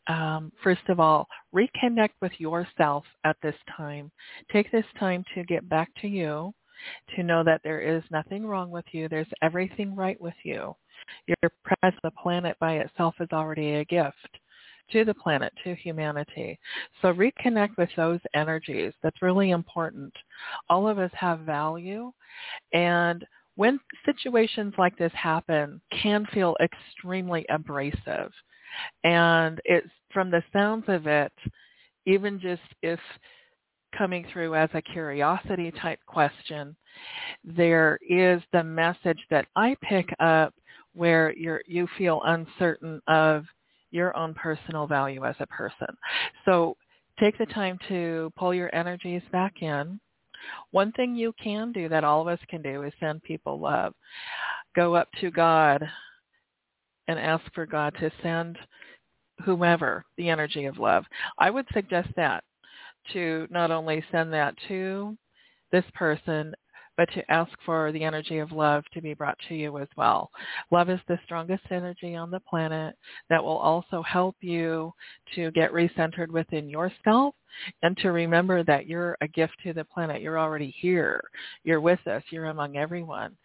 Um, first of all, reconnect with yourself at this time. Take this time to get back to you, to know that there is nothing wrong with you. There's everything right with you. Your presence on the planet by itself is already a gift to the planet, to humanity. So reconnect with those energies. That's really important. All of us have value and when situations like this happen can feel extremely abrasive. And it's from the sounds of it, even just if coming through as a curiosity type question, there is the message that I pick up where you're, you feel uncertain of your own personal value as a person. So take the time to pull your energies back in. One thing you can do that all of us can do is send people love. Go up to God and ask for God to send whomever the energy of love. I would suggest that to not only send that to this person but to ask for the energy of love to be brought to you as well. Love is the strongest energy on the planet that will also help you to get recentered within yourself and to remember that you're a gift to the planet. You're already here. You're with us. You're among everyone.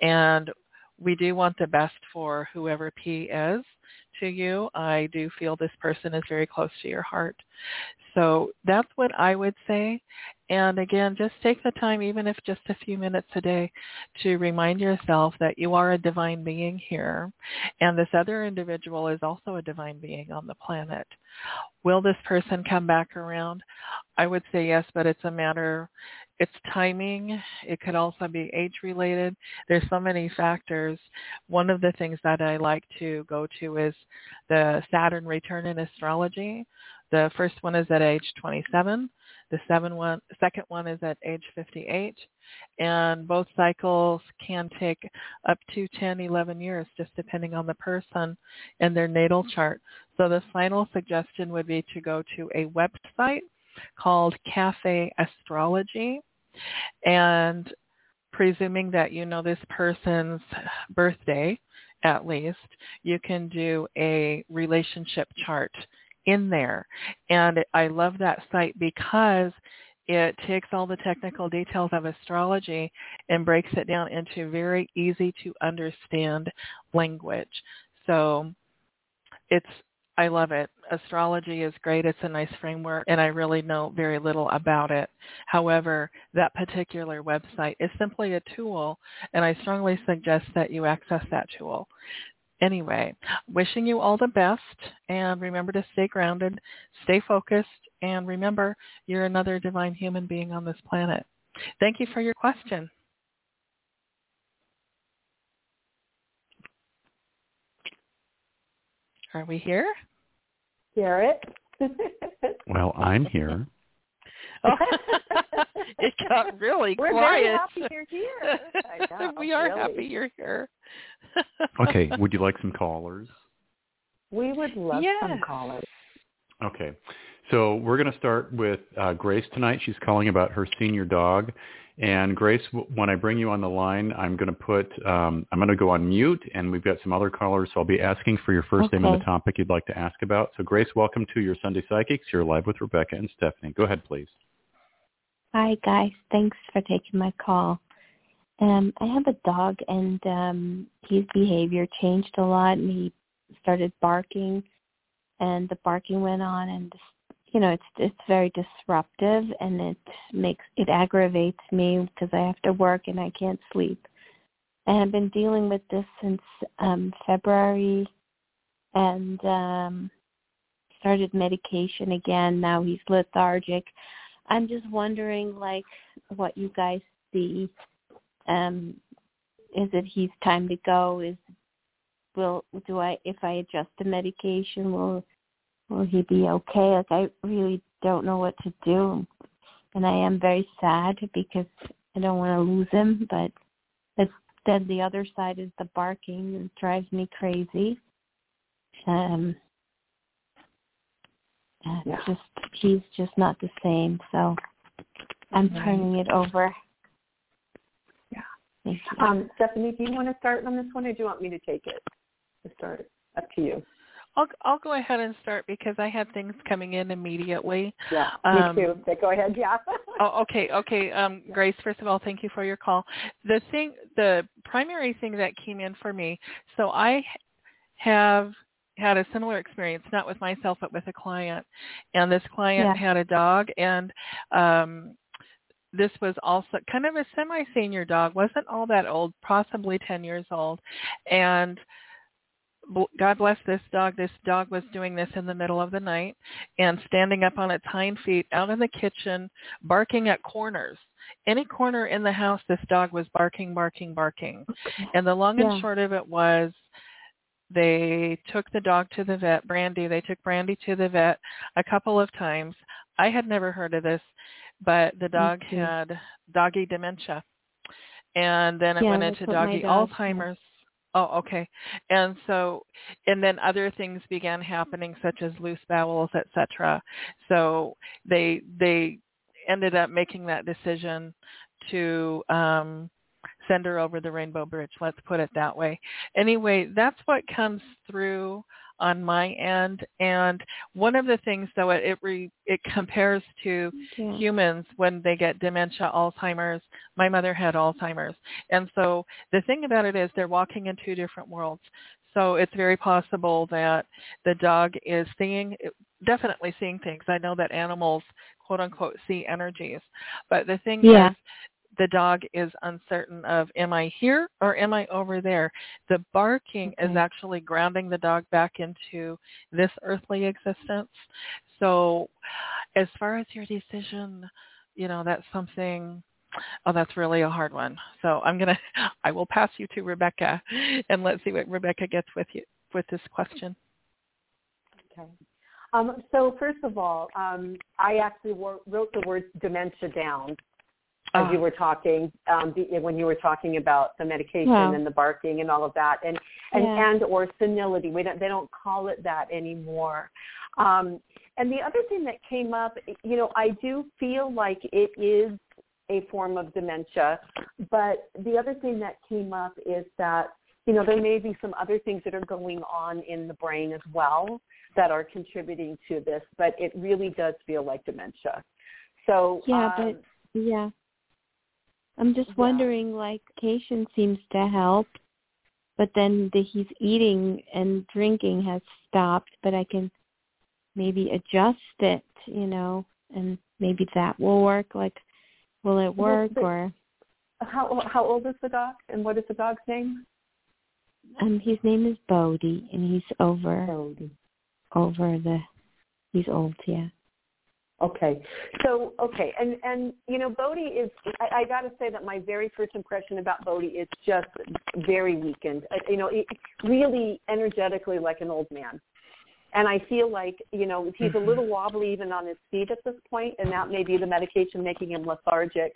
And we do want the best for whoever P is to you. I do feel this person is very close to your heart. So that's what I would say. And again, just take the time, even if just a few minutes a day, to remind yourself that you are a divine being here. And this other individual is also a divine being on the planet. Will this person come back around? I would say yes, but it's a matter, it's timing. It could also be age related. There's so many factors. One of the things that I like to go to is the Saturn return in astrology. The first one is at age 27. The seven one, second one is at age 58. And both cycles can take up to 10, 11 years, just depending on the person and their natal chart. So the final suggestion would be to go to a website called Cafe Astrology and presuming that you know this person's birthday at least, you can do a relationship chart in there. And I love that site because it takes all the technical details of astrology and breaks it down into very easy to understand language. So it's I love it. Astrology is great. It's a nice framework and I really know very little about it. However, that particular website is simply a tool and I strongly suggest that you access that tool. Anyway, wishing you all the best and remember to stay grounded, stay focused, and remember you're another divine human being on this planet. Thank you for your question. Are we here? Garrett? well, I'm here. it got really We're quiet. very happy you're here. Know, we are really. happy you're here. okay, would you like some callers? We would love yes. some callers. Okay. So we're going to start with uh, Grace tonight. She's calling about her senior dog. And Grace, when I bring you on the line, I'm going to put, um, I'm going to go on mute, and we've got some other callers, so I'll be asking for your first okay. name and the topic you'd like to ask about. So Grace, welcome to your Sunday Psychics. You're live with Rebecca and Stephanie. Go ahead, please. Hi, guys. Thanks for taking my call. Um, I have a dog, and um, his behavior changed a lot, and he started barking, and the barking went on, and you know it's it's very disruptive, and it makes it aggravates me because I have to work and I can't sleep. And I've been dealing with this since um, February, and um, started medication again. Now he's lethargic. I'm just wondering, like, what you guys see. Um, is it he's time to go? Is will do I if I adjust the medication will will he be okay? Like I really don't know what to do, and I am very sad because I don't want to lose him. But it's, then the other side is the barking. It drives me crazy. Um, it's Yeah. just he's just not the same. So I'm turning it over. Yeah. Um, Stephanie, do you want to start on this one, or do you want me to take it to start? Up to you. I'll I'll go ahead and start because I had things coming in immediately. Yeah, Um, me too. Go ahead. Yeah. Oh, okay, okay. Um, Grace, first of all, thank you for your call. The thing, the primary thing that came in for me, so I have had a similar experience, not with myself, but with a client. And this client Yeah. had a dog, and um, this was also kind of a semi-senior dog, wasn't all that old, possibly 10 years old. And God bless this dog. This dog was doing this in the middle of the night and standing up on its hind feet out in the kitchen, barking at corners. Any corner in the house, this dog was barking, barking, barking. And the long and short of it was they took the dog to the vet, Brandy. They took Brandy to the vet a couple of times. I had never heard of this, but the dog had doggy dementia. And then it Yeah, went into doggy dog had. Oh, okay. And so, and then other things began happening, such as loose bowels, etc. So they they ended up making that decision to um, send her over the Rainbow Bridge. Let's put it that way. Anyway, that's what comes through on my end. And one of the things, though, it it, re, it compares to Yeah. humans when they get dementia, Alzheimer's. My mother had Alzheimer's. And so the thing about it is they're walking in two different worlds. So it's very possible that the dog is seeing, definitely seeing things. I know that animals, quote unquote, see energies. But the thing Yeah. is, the dog is uncertain of am I here or am I over there? The barking is actually grounding the dog back into this earthly existence. So as far as your decision, you know, that's something oh that's really a hard one. So I'm gonna I will pass you to Rebecca and let's see what Rebecca gets with you with this question. Okay. Um, so first of all, um, I actually wor- wrote the word dementia down as Ah. you were talking um, when you were talking about the medication Wow. and the barking and all of that, and and Yeah. and or senility. We don't they don't call it that anymore. Um, and the other thing that came up, you know, I do feel like it is a form of dementia, but the other thing that came up is that you know there may be some other things that are going on in the brain as well that are contributing to this, but it really does feel like dementia. So Yeah, um, but yeah. I'm just Yeah. wondering, like, medication seems to help, but then the he's eating and drinking has stopped, but I can maybe adjust it, you know, and maybe that will work. Like, will it work but- or? how how old is the dog, and what is the dog's name? Um, his name is Bodie, and he's over Bodie. over the. He's old, yeah. Okay. So okay, and and you know Bodie is. I, I got to say that my very first impression about Bodie is just very weakened. Uh, You know, it, really energetically like an old man. And I feel like you know he's a Mhm. little wobbly even on his feet at this point, and that may be the medication making him lethargic.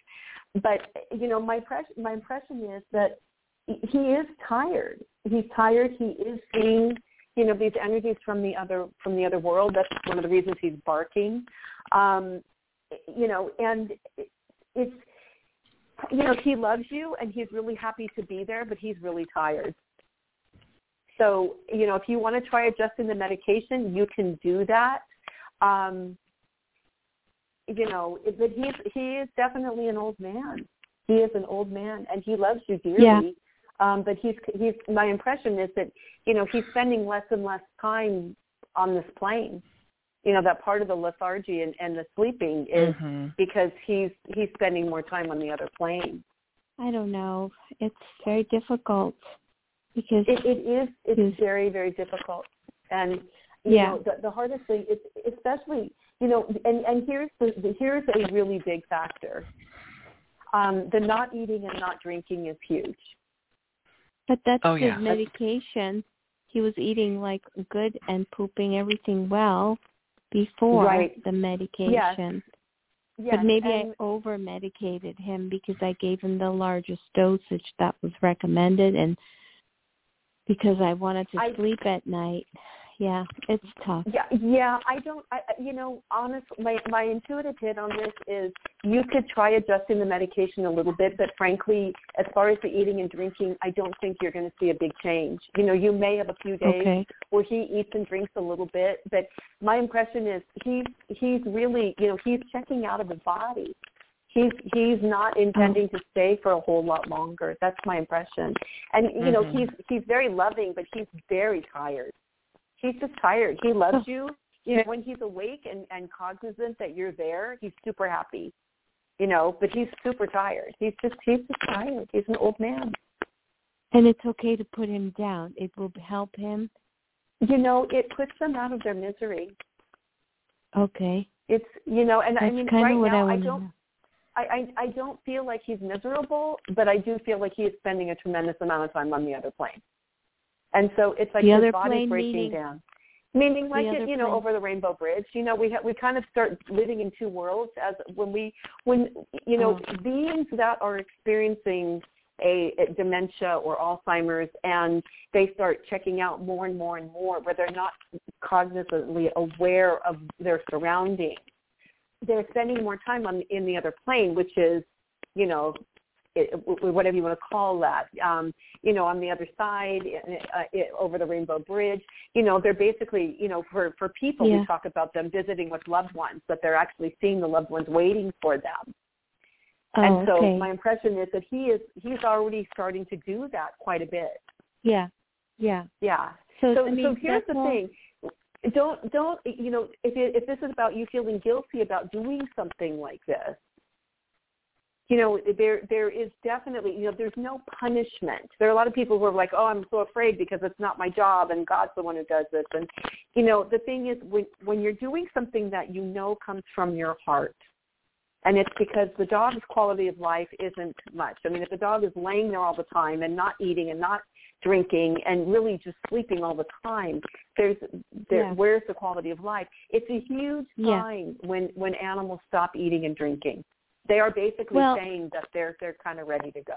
But you know, my impression my impression is that he is tired. He's tired. He is seeing you know these energies from the other from the other world. That's one of the reasons he's barking. Um, you know, and it's you know he loves you and he's really happy to be there, but he's really tired. So you know, if you want to try adjusting the medication, you can do that. Um, you know, but he's he is definitely an old man. He is an old man, and he loves you dearly. Yeah. Um, but he's he's my impression is that you know he's spending less and less time on this plane. You know that part of the lethargy and, and the sleeping is Mhm. because he's he's spending more time on the other plane. I don't know. It's very difficult because It, it is it's Yes. very very difficult, and you Yeah. know the, the hardest thing is especially you know and and here's the, the here's a really big factor. Um, the not eating and not drinking is huge. But that's Oh, his yeah. medication. He was eating like good and pooping everything well before Right. the medication. Yes, but maybe and, I over medicated him because I gave him the largest dosage that was recommended and because I wanted to I- sleep at night. Yeah, it's tough. Yeah, yeah. I don't. I, you know, honestly, My my intuitive hit on this is you could try adjusting the medication a little bit, but frankly, as far as the eating and drinking, I don't think you're going to see a big change. You know, you may have a few days Okay. where he eats and drinks a little bit, but my impression is he's he's really, you know, he's checking out of his body. He's he's not intending to stay for a whole lot longer. That's my impression. And you know, Mhm. he's he's very loving, but he's very tired. He's just tired. He loves you. You know, when he's awake and and cognizant that you're there, he's super happy. You know, but he's super tired. He's just he's just tired. He's an old man. And it's okay to put him down. It will help him. You know, it puts them out of their misery. Okay. It's you know, and That's I mean, right now I I don't know. I, I I don't feel like he's miserable, but I do feel like he is spending a tremendous amount of time on the other plane. And so it's like The other body's plane being meaning- down. Meaning like it, you know, plane. over the Rainbow Bridge, you know, we ha- we kind of start living in two worlds as when we when you know Oh. beings that are experiencing a, a dementia or Alzheimer's and they start checking out more and more and more where they're not cognizantly aware of their surroundings they're spending more time on in the other plane, which is, you know, it, whatever you want to call that, um, you know, on the other side, uh, it, over the Rainbow Bridge. You know, they're basically, you know, for for people Yeah. we talk about them visiting with loved ones, but they're actually seeing the loved ones waiting for them. Oh, and so okay. my impression is that he is he's already starting to do that quite a bit. yeah. Yeah. Yeah. So So, I mean, so here's the thing. Don't don't you know if it, if this is about you feeling guilty about doing something like this, you know there there is definitely you know there's no punishment. There are a lot of people who are like, oh, I'm so afraid because it's not my job and God's the one who does this. And you know the thing is when when you're doing something that you know comes from your heart, and it's because the dog's quality of life isn't much. I mean, if the dog is laying there all the time and not eating and not drinking and really just sleeping all the time, there's there, Yeah. where's the quality of life? It's a huge Yeah. sign when when animals stop eating and drinking. They are basically Well- saying that they're they're kind of ready to go.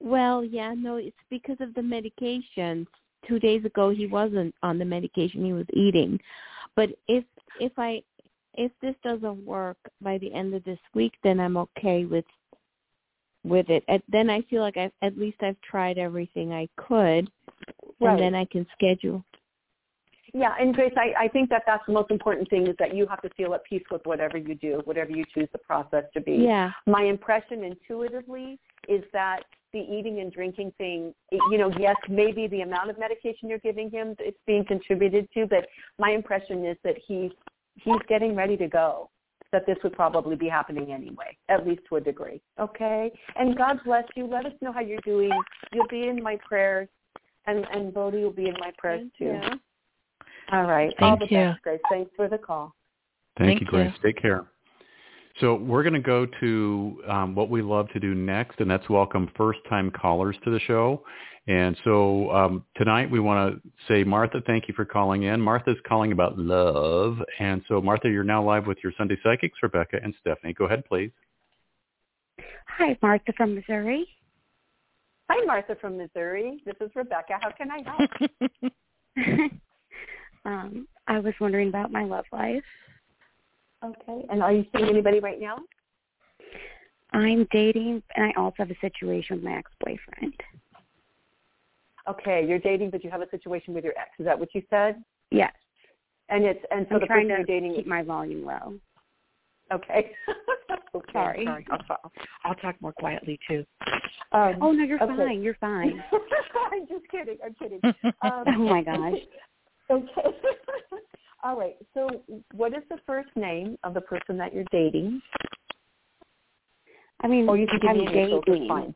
Well, yeah, no, it's because of the medication. Two days ago, he wasn't on the medication; he was eating. But if if I if this doesn't work by the end of this week, then I'm okay with with it. And then I feel like I've at least I've tried everything I could, Right. and then I can schedule. Yeah, and Grace, I, I think that that's the most important thing is that you have to feel at peace with whatever you do, whatever you choose the process to be. Yeah, my impression intuitively is that the eating and drinking thing, you know, yes, maybe the amount of medication you're giving him it's being contributed to, but my impression is that he's he's getting ready to go. That this would probably be happening anyway, at least to a degree. Okay, and God bless you. Let us know how you're doing. You'll be in my prayers, and and Bodie will be in my prayers thank too. you. All right. All Thank the you. best, Grace. Thanks for the call. Thank, Thank you, Grace. you. Take care. So we're going to go to um, what we love to do next, and that's welcome first-time callers to the show. And so um, tonight we want to say, Martha, thank you for calling in. Martha's calling about love. And so, Martha, you're now live with your Sunday Psychics, Rebecca and Stephanie. Go ahead, please. Hi, Martha from Missouri. Hi, Martha from Missouri. This is Rebecca. How can I help? um, I was wondering about my love life. Okay. And are you seeing anybody right now? I'm dating, and I also have a situation with my ex-boyfriend. Okay, you're dating, but you have a situation with your ex. Is that what you said? Yes, And it's and so I'm the trying person to you're dating. keep my volume low. Okay. okay. Sorry. Sorry. I'll, talk- I'll talk more quietly too. Oh Um, no, you're okay. fine. You're fine. I'm just kidding. I'm kidding. Um, oh my gosh. Okay. All right. So, what is the first name of the person that you're dating? I mean, Or you can give I'm me initials. It's dating. fine.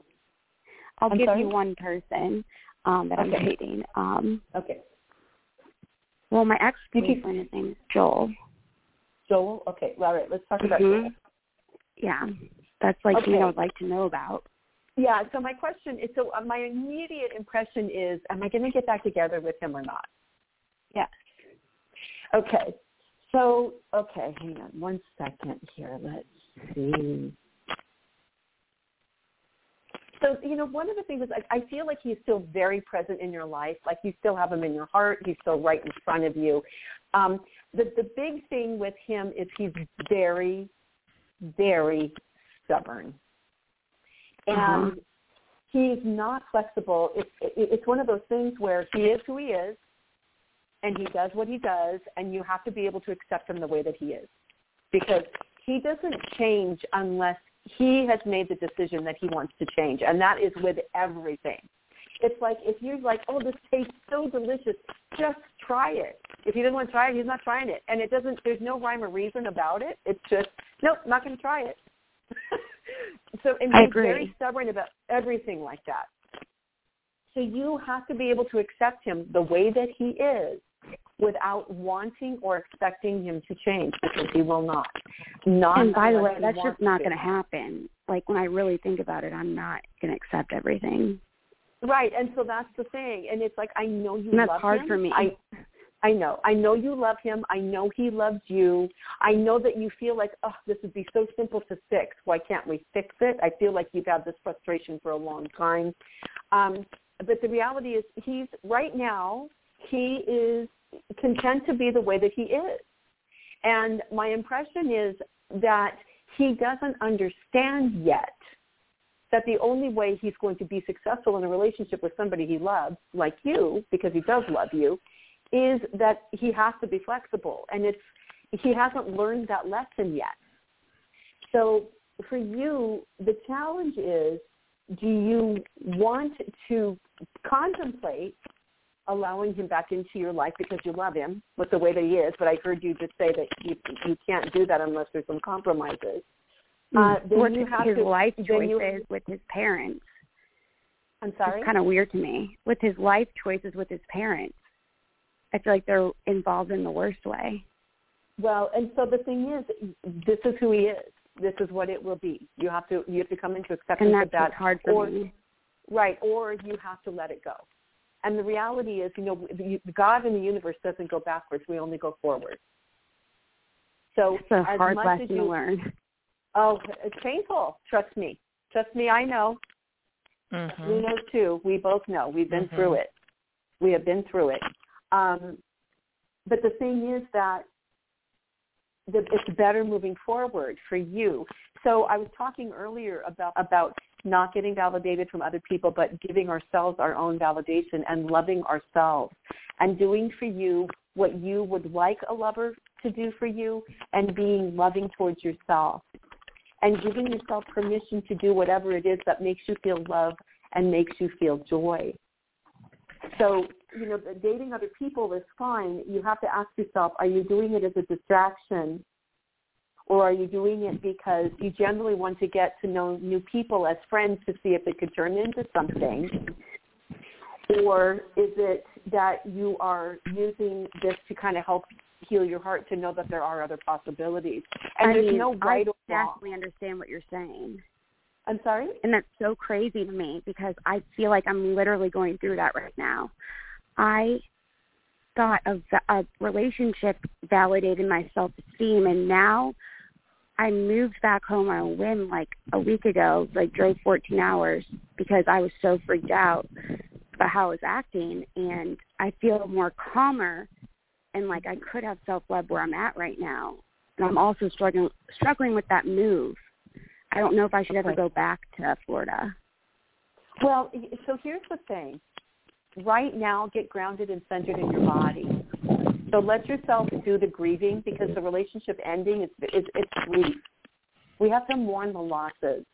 I'll I'm give sorry? you one person um, that I'm dating. Um, Okay. well, my You can- ex-boyfriend, his name is Joel. Joel. Okay. All right. Let's talk about Mhm. Joel. Yeah, that's like Okay. you know I'd like to know about. Yeah. So my question is, so uh, my immediate impression is, am I going to get back together with him or not? Yes. Okay. So, okay, hang on one second here. Let's see. So, you know, one of the things is I, I feel like he's still very present in your life. Like you still have him in your heart. He's still right in front of you. Um, the, the big thing with him is he's very, very stubborn. And Uh-huh. he's not flexible. It's, it, it's one of those things where he is who he is and he does what he does and you have to be able to accept him the way that he is. Because he doesn't change unless he has made the decision that he wants to change and that is with everything. It's like if you're like oh this tastes so delicious just try it. If he doesn't want to try it he's not trying it. And it doesn't there's no rhyme or reason about it. It's just nope not going to try it. So and he's very stubborn about everything like that. So you have to be able to accept him the way that he is without wanting or expecting him to change because he will not. Not and by the way, that's just not going to happen. Like when I really think about it, I'm not going to accept everything. Right, and so that's the thing. And it's like I know you And that's love hard him. for me. I I know. I know you love him. I know he loves you. I know that you feel like, oh, this would be so simple to fix. Why can't we fix it? I feel like you've had this frustration for a long time. Um, but the reality is he's right now, he is content to be the way that he is. And my impression is that he doesn't understand yet that the only way he's going to be successful in a relationship with somebody he loves, like you, because he does love you, is that he has to be flexible. And it's he hasn't learned that lesson yet. So for you, the challenge is do you want to contemplate allowing him back into your life because you love him with the way that he is. But I heard you just say that you you can't do that unless there's some compromises. Uh, then or you have his to, life choices you, with his parents. I'm sorry. It's kind of weird to me with his life choices with his parents. I feel like they're involved in the worst way. Well, and so the thing is, this is who he is. This is what it will be. You have to you have to come into acceptance and that's of that. hard for or, me. Right, or you have to let it go. And the reality is, you know, God in the universe doesn't go backwards. We only go forward. So it's a hard lesson you, to learn. Oh, it's painful. Trust me. Trust me, I know. Mm-hmm. We know too. We both know. We've been mm-hmm. through it. We have been through it. Um, but the thing is that that it's better moving forward for you. So I was talking earlier about about not getting validated from other people, but giving ourselves our own validation and loving ourselves and doing for you what you would like a lover to do for you and being loving towards yourself and giving yourself permission to do whatever it is that makes you feel love and makes you feel joy. So, you know, dating other people is fine. You have to ask yourself, are you doing it as a distraction or are you doing it because you generally want to get to know new people as friends to see if it could turn into something? Or is it that you are using this to kind of help heal your heart to know that there are other possibilities? And I there's mean, no right I or wrong. definitely understand what you're saying. I'm sorry? And that's so crazy to me because I feel like I'm literally going through that right now. I thought a, a relationship validated my self-esteem and now I moved back home on a whim like a week ago, like drove 14 hours because I was so freaked out about how I was acting and I feel more calmer and like I could have self-love where I'm at right now. And I'm also struggling struggling with that move. I don't know if I should ever go back to Florida. Well, so here's the thing. Right now, get grounded and centered in your body. So let yourself do the grieving because the relationship ending is it's, it's grief. We have to mourn the losses.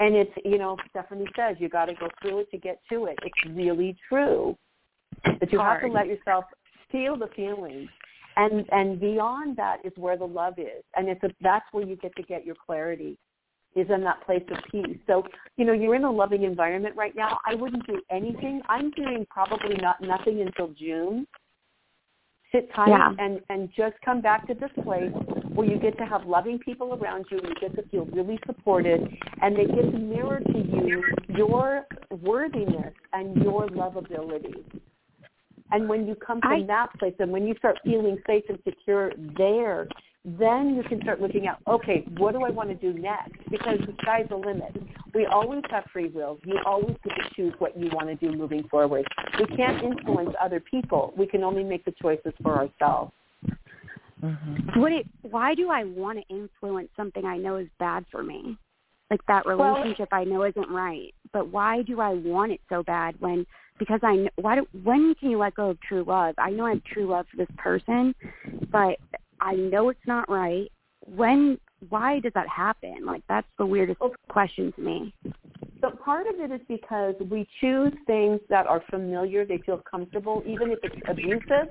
And it's, you know, Stephanie says you got to go through it to get to it. It's really true. But you have to let yourself feel the feelings. And and beyond that is where the love is. And it's a, that's where you get to get your clarity is in that place of peace. So, you know, you're in a loving environment right now. I wouldn't do anything. I'm doing probably not nothing until June. Sit tight yeah. and and just come back to this place where you get to have loving people around you and you get to feel really supported and they get to mirror to you your worthiness and your lovability. And when you come from I, that place and when you start feeling safe and secure there, then you can start looking at, okay, what do I want to do next? Because the sky's the limit. We always have free will. You always get to choose what you want to do moving forward. We can't influence other people. We can only make the choices for ourselves. Mm-hmm. Would it? Why do I want to influence something I know is bad for me? Like that relationship well, I know isn't right. But why do I want it so bad when because I why do, when can you let go of true love? I know I have true love for this person, but I know it's not right. When why does that happen? Like that's the weirdest question to me. So part of it is because we choose things that are familiar, they feel comfortable, even if it's abusive.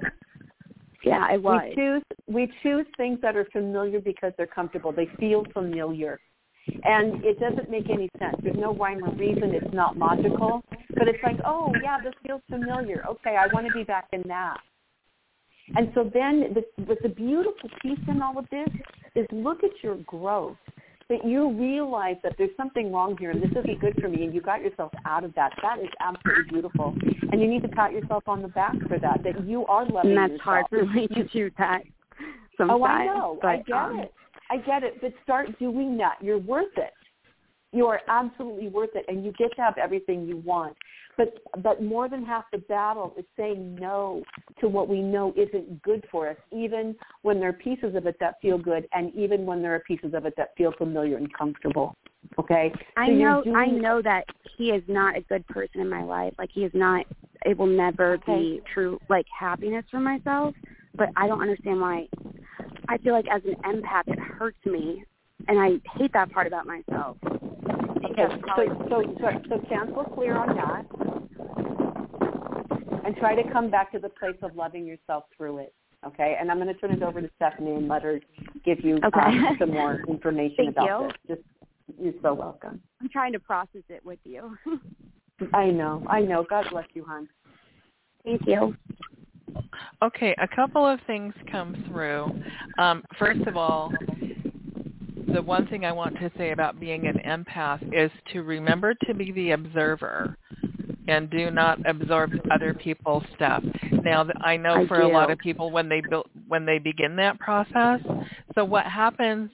Yeah, it was. We choose we choose things that are familiar because they're comfortable. They feel familiar. And it doesn't make any sense. There's no rhyme or reason. It's not logical. But it's like, oh, yeah, this feels familiar. Okay, I want to be back in that. And so then the, the, the beautiful piece in all of this is look at your growth. That you realize that there's something wrong here and this isn't good for me and you got yourself out of that. That is absolutely beautiful. And you need to pat yourself on the back for that, that you are loving And that's yourself. hard for me to do that sometimes. Oh, I know. But, I get um, it. I get it. But start doing that. You're worth it. You are absolutely worth it and you get to have everything you want. But but more than half the battle is saying no to what we know isn't good for us, even when there are pieces of it that feel good, and even when there are pieces of it that feel familiar and comfortable. Okay. So I know I know that he is not a good person in my life. Like he is not. It will never okay. be true like happiness for myself. But I don't understand why. I feel like as an empath, it hurts me, and I hate that part about myself. Okay, so, so, so, so cancel clear on that. and try to come back to the place of loving yourself through it. Okay, and I'm going to turn it over to Stephanie and let her give you okay. um, some more information about you. this. Just you're so welcome. I'm trying to process it with you. I know, I know. God bless you, hon. Thank you. Okay, a couple of things come through. Um, first of all, the one thing I want to say about being an empath is to remember to be the observer and do not absorb other people's stuff. Now, I know I for a lot of people when they build, when they begin that process, so what happens,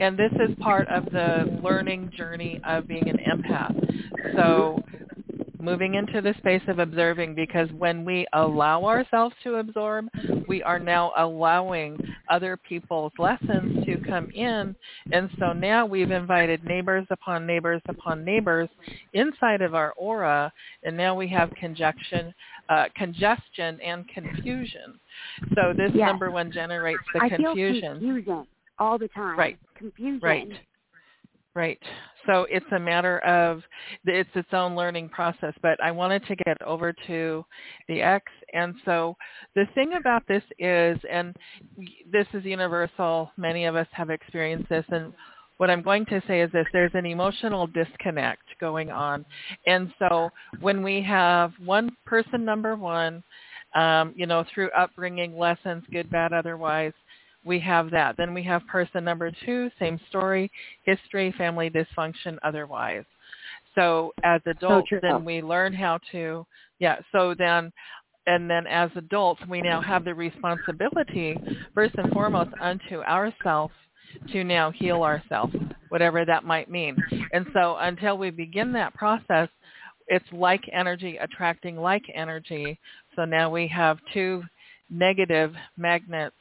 and this is part of the learning journey of being an empath. So moving into the space of observing because when we allow ourselves to absorb, we are now allowing other people's lessons to come in. And so now we've invited neighbors upon neighbors upon neighbors inside of our aura, and now we have congestion, uh, congestion and confusion. So this Yes. number one generates the I feel confusion. confusion all the time. Right. Confusion. Right. Right. So it's a matter of it's its own learning process. But I wanted to get over to the X, and so the thing about this is, and this is universal. Many of us have experienced this, and what I'm going to say is this: there's an emotional disconnect going on, and so when we have one person, number one, um, you know, through upbringing, lessons, good, bad, otherwise we have that. Then we have person number two, same story, history, family dysfunction, otherwise. So as adults, true. then we learn how to, yeah, so then, and then as adults, we now have the responsibility, first and foremost, unto ourselves to now heal ourselves, whatever that might mean. And so until we begin that process, it's like energy attracting like energy. So now we have two negative magnets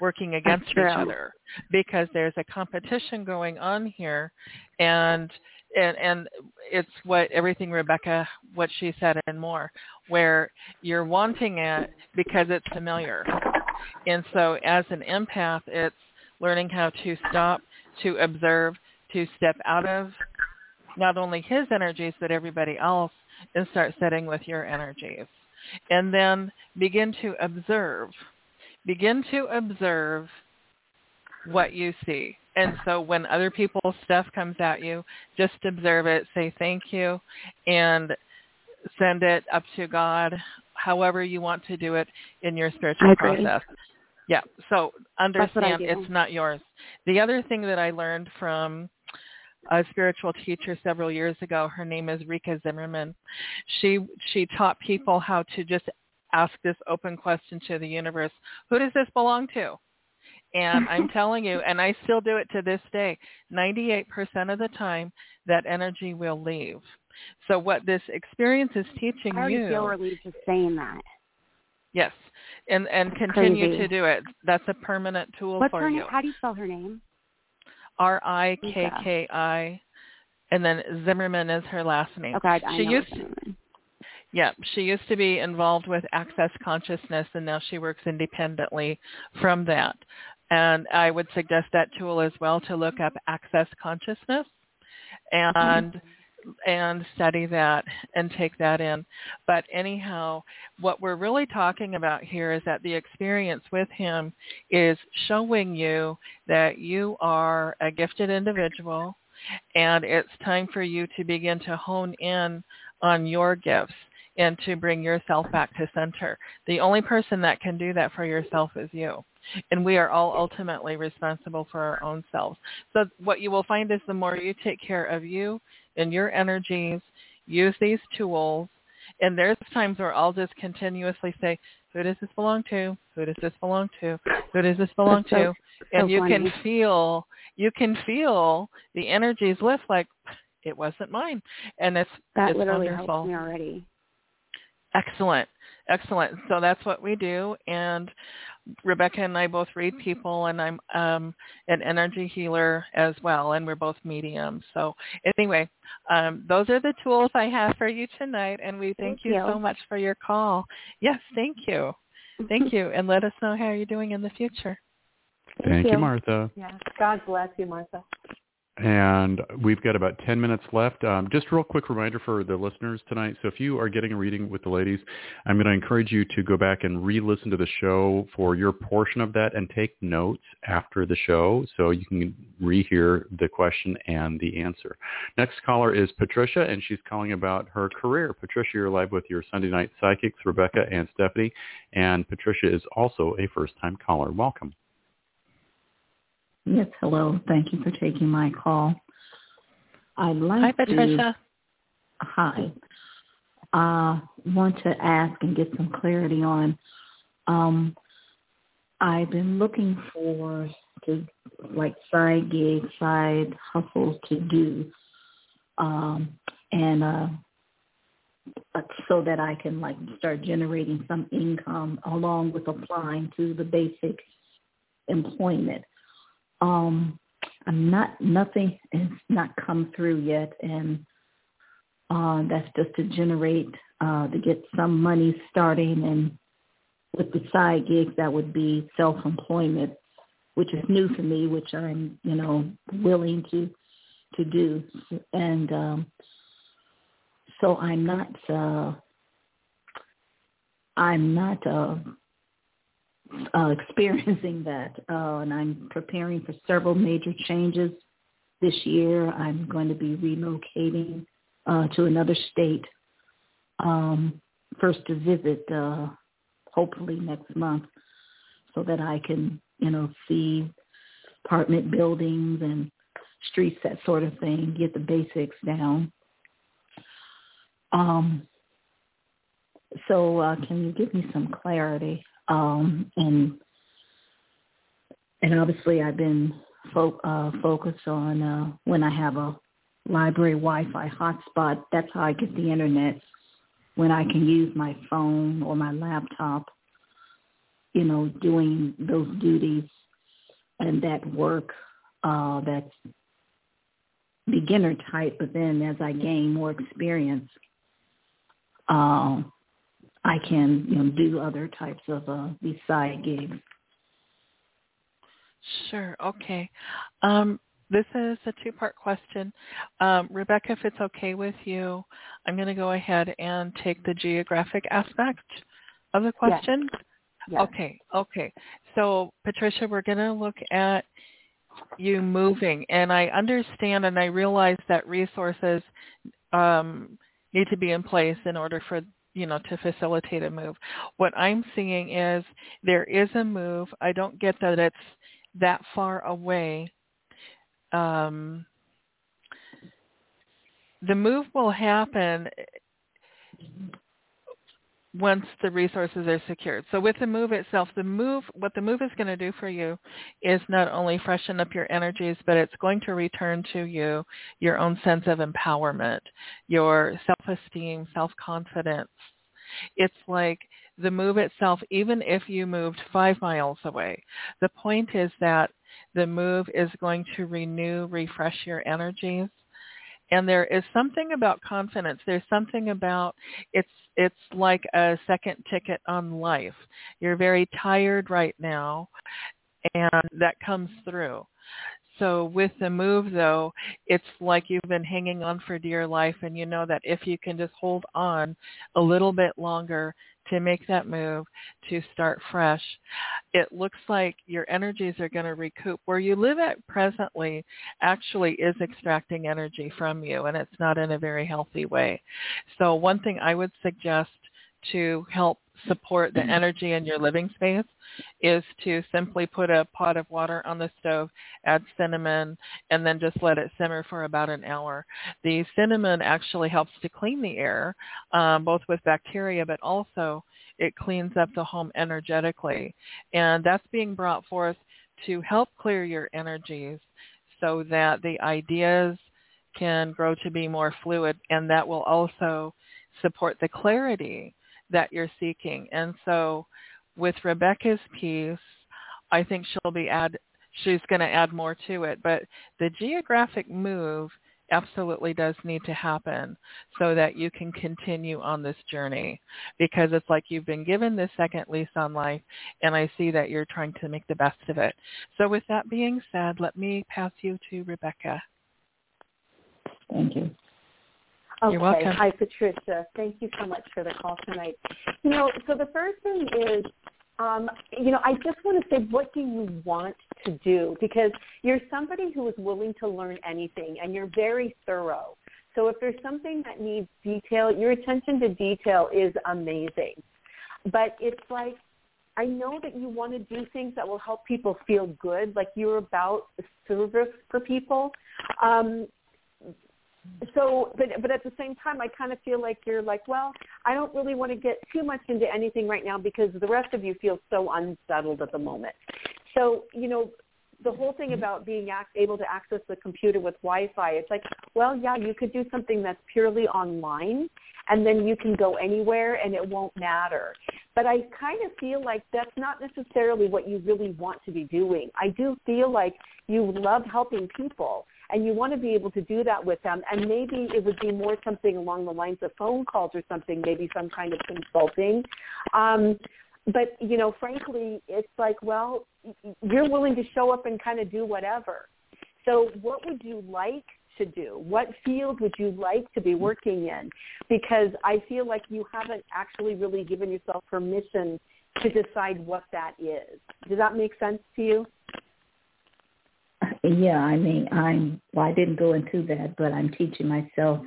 working against each other because there's a competition going on here and and and it's what everything Rebecca what she said and more where you're wanting it because it's familiar. And so as an empath it's learning how to stop, to observe, to step out of not only his energies but everybody else and start setting with your energies. And then begin to observe begin to observe what you see. And so when other people's stuff comes at you, just observe it, say thank you, and send it up to God, however you want to do it in your spiritual process. Yeah, so understand it's not yours. The other thing that I learned from a spiritual teacher several years ago, her name is Rika Zimmerman. She she taught people how to just ask this open question to the universe, who does this belong to? And I'm telling you, and I still do it to this day, 98% of the time that energy will leave. So what this experience is teaching I already you, feel relieved just saying that. yes, and and continue Crazy. to do it. That's a permanent tool What's for her you. name? How do you spell her name? R I K K I, and then Zimmerman is her last name. Okay, I, I She know used. Yeah, she used to be involved with Access Consciousness, and now she works independently from that. And I would suggest that tool as well to look up Access Consciousness and mm-hmm. and study that and take that in. But anyhow, what we're really talking about here is that the experience with him is showing you that you are a gifted individual and it's time for you to begin to hone in on your gifts and to bring yourself back to center. The only person that can do that for yourself is you. And we are all ultimately responsible for our own selves. So what you will find is the more you take care of you and your energies, use these tools, and there's times where I'll just continuously say, who does this belong to? Who does this belong to? Who does this belong so- to? And so you can feel, you can feel the energies lift like it wasn't mine. And it's, That it's literally wonderful. helps me already. Excellent. Excellent. So that's what we do. And Rebecca and I both read people and I'm um, an energy healer as well. And we're both mediums. So anyway, um, those are the tools I have for you tonight. And we thank, Thank you, you. so much for your call. Yes, thank you. Thank you. And let us know how you're doing in the future. Thank you, you. Martha. Yeah. God bless you, Martha. And we've got about 10 minutes left. Um, just a real quick reminder for the listeners tonight. So if you are getting a reading with the ladies, I'm going to encourage you to go back and re-listen to the show for your portion of that and take notes after the show so you can rehear the question and the answer. Next caller is Patricia, and she's calling about her career. Patricia, you're live with your Sunday night psychics, Rebecca and Stephanie. And Patricia is also a first-time caller. Welcome. Yes, hello. Thank you for taking my call. I'd like Hi, to, Patricia. Hi. Uh, want to ask and get some clarity on. Um, I've been looking for to like side gigs, side hustles to do, um, and uh, so that I can like start generating some income along with applying to the basic employment um I'm not nothing has not come through yet and uh that's just to generate uh to get some money starting and with the side gigs that would be self employment which is new for me which I'm you know willing to to do. And um so I'm not uh I'm not uh uh, experiencing that, uh, and I'm preparing for several major changes this year. I'm going to be relocating uh, to another state, um, first to visit, uh, hopefully next month, so that I can, you know, see apartment buildings and streets, that sort of thing, get the basics down. Um, so uh, can you give me some clarity um, and and obviously I've been fo- uh, focused on uh, when I have a library Wi-Fi hotspot. That's how I get the internet. When I can use my phone or my laptop, you know, doing those duties and that work uh, that's beginner type. But then as I gain more experience, uh, I can you know do other types of uh, these side gigs. Sure. Okay. Um, this is a two-part question. Um, Rebecca, if it's okay with you, I'm going to go ahead and take the geographic aspect of the question. Yes. Yes. Okay. Okay. So, Patricia, we're going to look at you moving, and I understand and I realize that resources um, need to be in place in order for you know, to facilitate a move. What I'm seeing is there is a move. I don't get that it's that far away. Um, the move will happen once the resources are secured. So with the move itself, the move, what the move is going to do for you is not only freshen up your energies, but it's going to return to you your own sense of empowerment, your self-esteem, self-confidence. It's like the move itself, even if you moved five miles away, the point is that the move is going to renew, refresh your energies and there is something about confidence. There's something about it's it's like a second ticket on life. You're very tired right now and that comes through. So with the move though it's like you've been hanging on for dear life and you know that if you can just hold on a little bit longer to make that move, to start fresh. It looks like your energies are going to recoup. Where you live at presently actually is extracting energy from you, and it's not in a very healthy way. So one thing I would suggest to help support the energy in your living space is to simply put a pot of water on the stove, add cinnamon, and then just let it simmer for about an hour. The cinnamon actually helps to clean the air, um, both with bacteria, but also it cleans up the home energetically. And that's being brought forth to help clear your energies so that the ideas can grow to be more fluid and that will also support the clarity that you're seeking. And so with Rebecca's piece, I think she'll be add she's going to add more to it, but the geographic move absolutely does need to happen so that you can continue on this journey because it's like you've been given this second lease on life and I see that you're trying to make the best of it. So with that being said, let me pass you to Rebecca. Thank you. Okay. Hi, Patricia. Thank you so much for the call tonight. You know, so the first thing is, um, you know, I just want to say, what do you want to do? Because you're somebody who is willing to learn anything, and you're very thorough. So if there's something that needs detail, your attention to detail is amazing. But it's like, I know that you want to do things that will help people feel good, like you're about the service for people. Um, so but but at the same time i kind of feel like you're like well i don't really want to get too much into anything right now because the rest of you feel so unsettled at the moment. So you know the whole thing mm-hmm. about being able to access the computer with wi-fi it's like well yeah you could do something that's purely online and then you can go anywhere and it won't matter. But i kind of feel like that's not necessarily what you really want to be doing. I do feel like you love helping people and you want to be able to do that with them. And maybe it would be more something along the lines of phone calls or something, maybe some kind of consulting. Um, but you know, frankly, it's like, well, you're willing to show up and kind of do whatever. So, what would you like to do? What field would you like to be working in? Because I feel like you haven't actually really given yourself permission to decide what that is. Does that make sense to you? Yeah, I mean, I'm well. I didn't go into that, but I'm teaching myself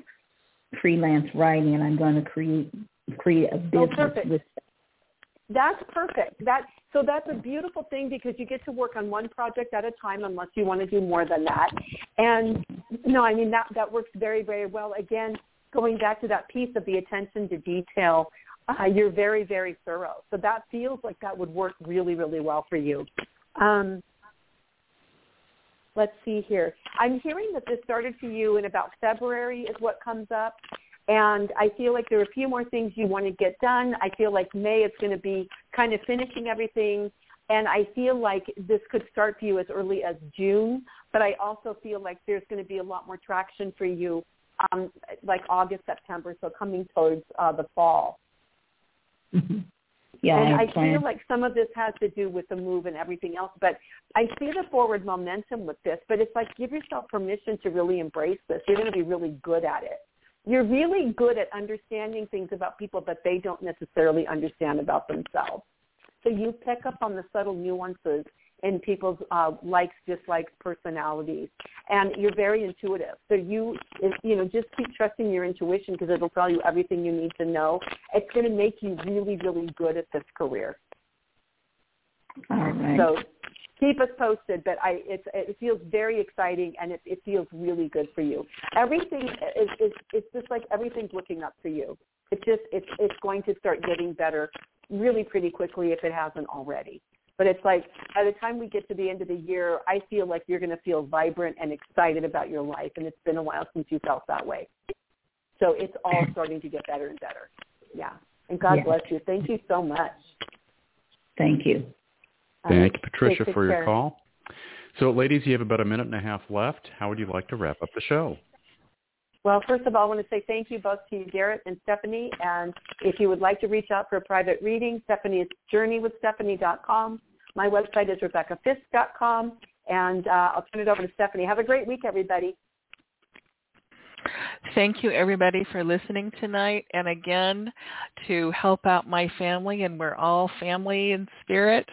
freelance writing, and I'm going to create create a oh, business oh, with. That's perfect. That so that's a beautiful thing because you get to work on one project at a time, unless you want to do more than that. And no, I mean that that works very very well. Again, going back to that piece of the attention to detail, uh, you're very very thorough. So that feels like that would work really really well for you. Um, let's see here. I'm hearing that this started for you in about February is what comes up. And I feel like there are a few more things you want to get done. I feel like May it's going to be kind of finishing everything. And I feel like this could start for you as early as June. But I also feel like there's going to be a lot more traction for you um, like August, September, so coming towards uh, the fall. Mm-hmm. Yeah, and I, I feel like some of this has to do with the move and everything else, but I see the forward momentum with this. But it's like give yourself permission to really embrace this. You're going to be really good at it. You're really good at understanding things about people that they don't necessarily understand about themselves. So you pick up on the subtle nuances in people's uh, likes, dislikes, personalities, and you're very intuitive. So you, you know, just keep trusting your intuition because it'll tell you everything you need to know. It's going to make you really, really good at this career. All right. So keep us posted. But I, it's, it feels very exciting and it, it feels really good for you. Everything is, is, it's just like everything's looking up for you. It's just, it's, it's going to start getting better really pretty quickly if it hasn't already. But it's like by the time we get to the end of the year, I feel like you're going to feel vibrant and excited about your life. And it's been a while since you felt that way. So it's all starting to get better and better. Yeah. And God yes. bless you. Thank you so much. Thank you. Thank you, Patricia, Take for your care. call. So, ladies, you have about a minute and a half left. How would you like to wrap up the show? Well, first of all, I want to say thank you both to you, Garrett and Stephanie. And if you would like to reach out for a private reading, Stephanie is journeywithstephanie.com. My website is rebeccafisk.com. And uh, I'll turn it over to Stephanie. Have a great week, everybody. Thank you everybody for listening tonight. And again, to help out my family, and we're all family in spirit,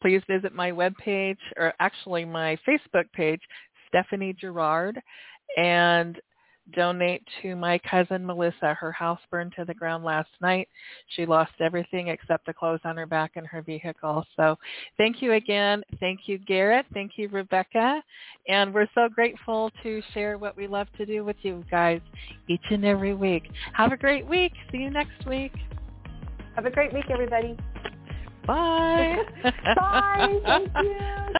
please visit my webpage, or actually my Facebook page, Stephanie Gerard, and donate to my cousin Melissa. Her house burned to the ground last night. She lost everything except the clothes on her back and her vehicle. So thank you again. Thank you, Garrett. Thank you, Rebecca. And we're so grateful to share what we love to do with you guys each and every week. Have a great week. See you next week. Have a great week, everybody. Bye. Bye. Thank you.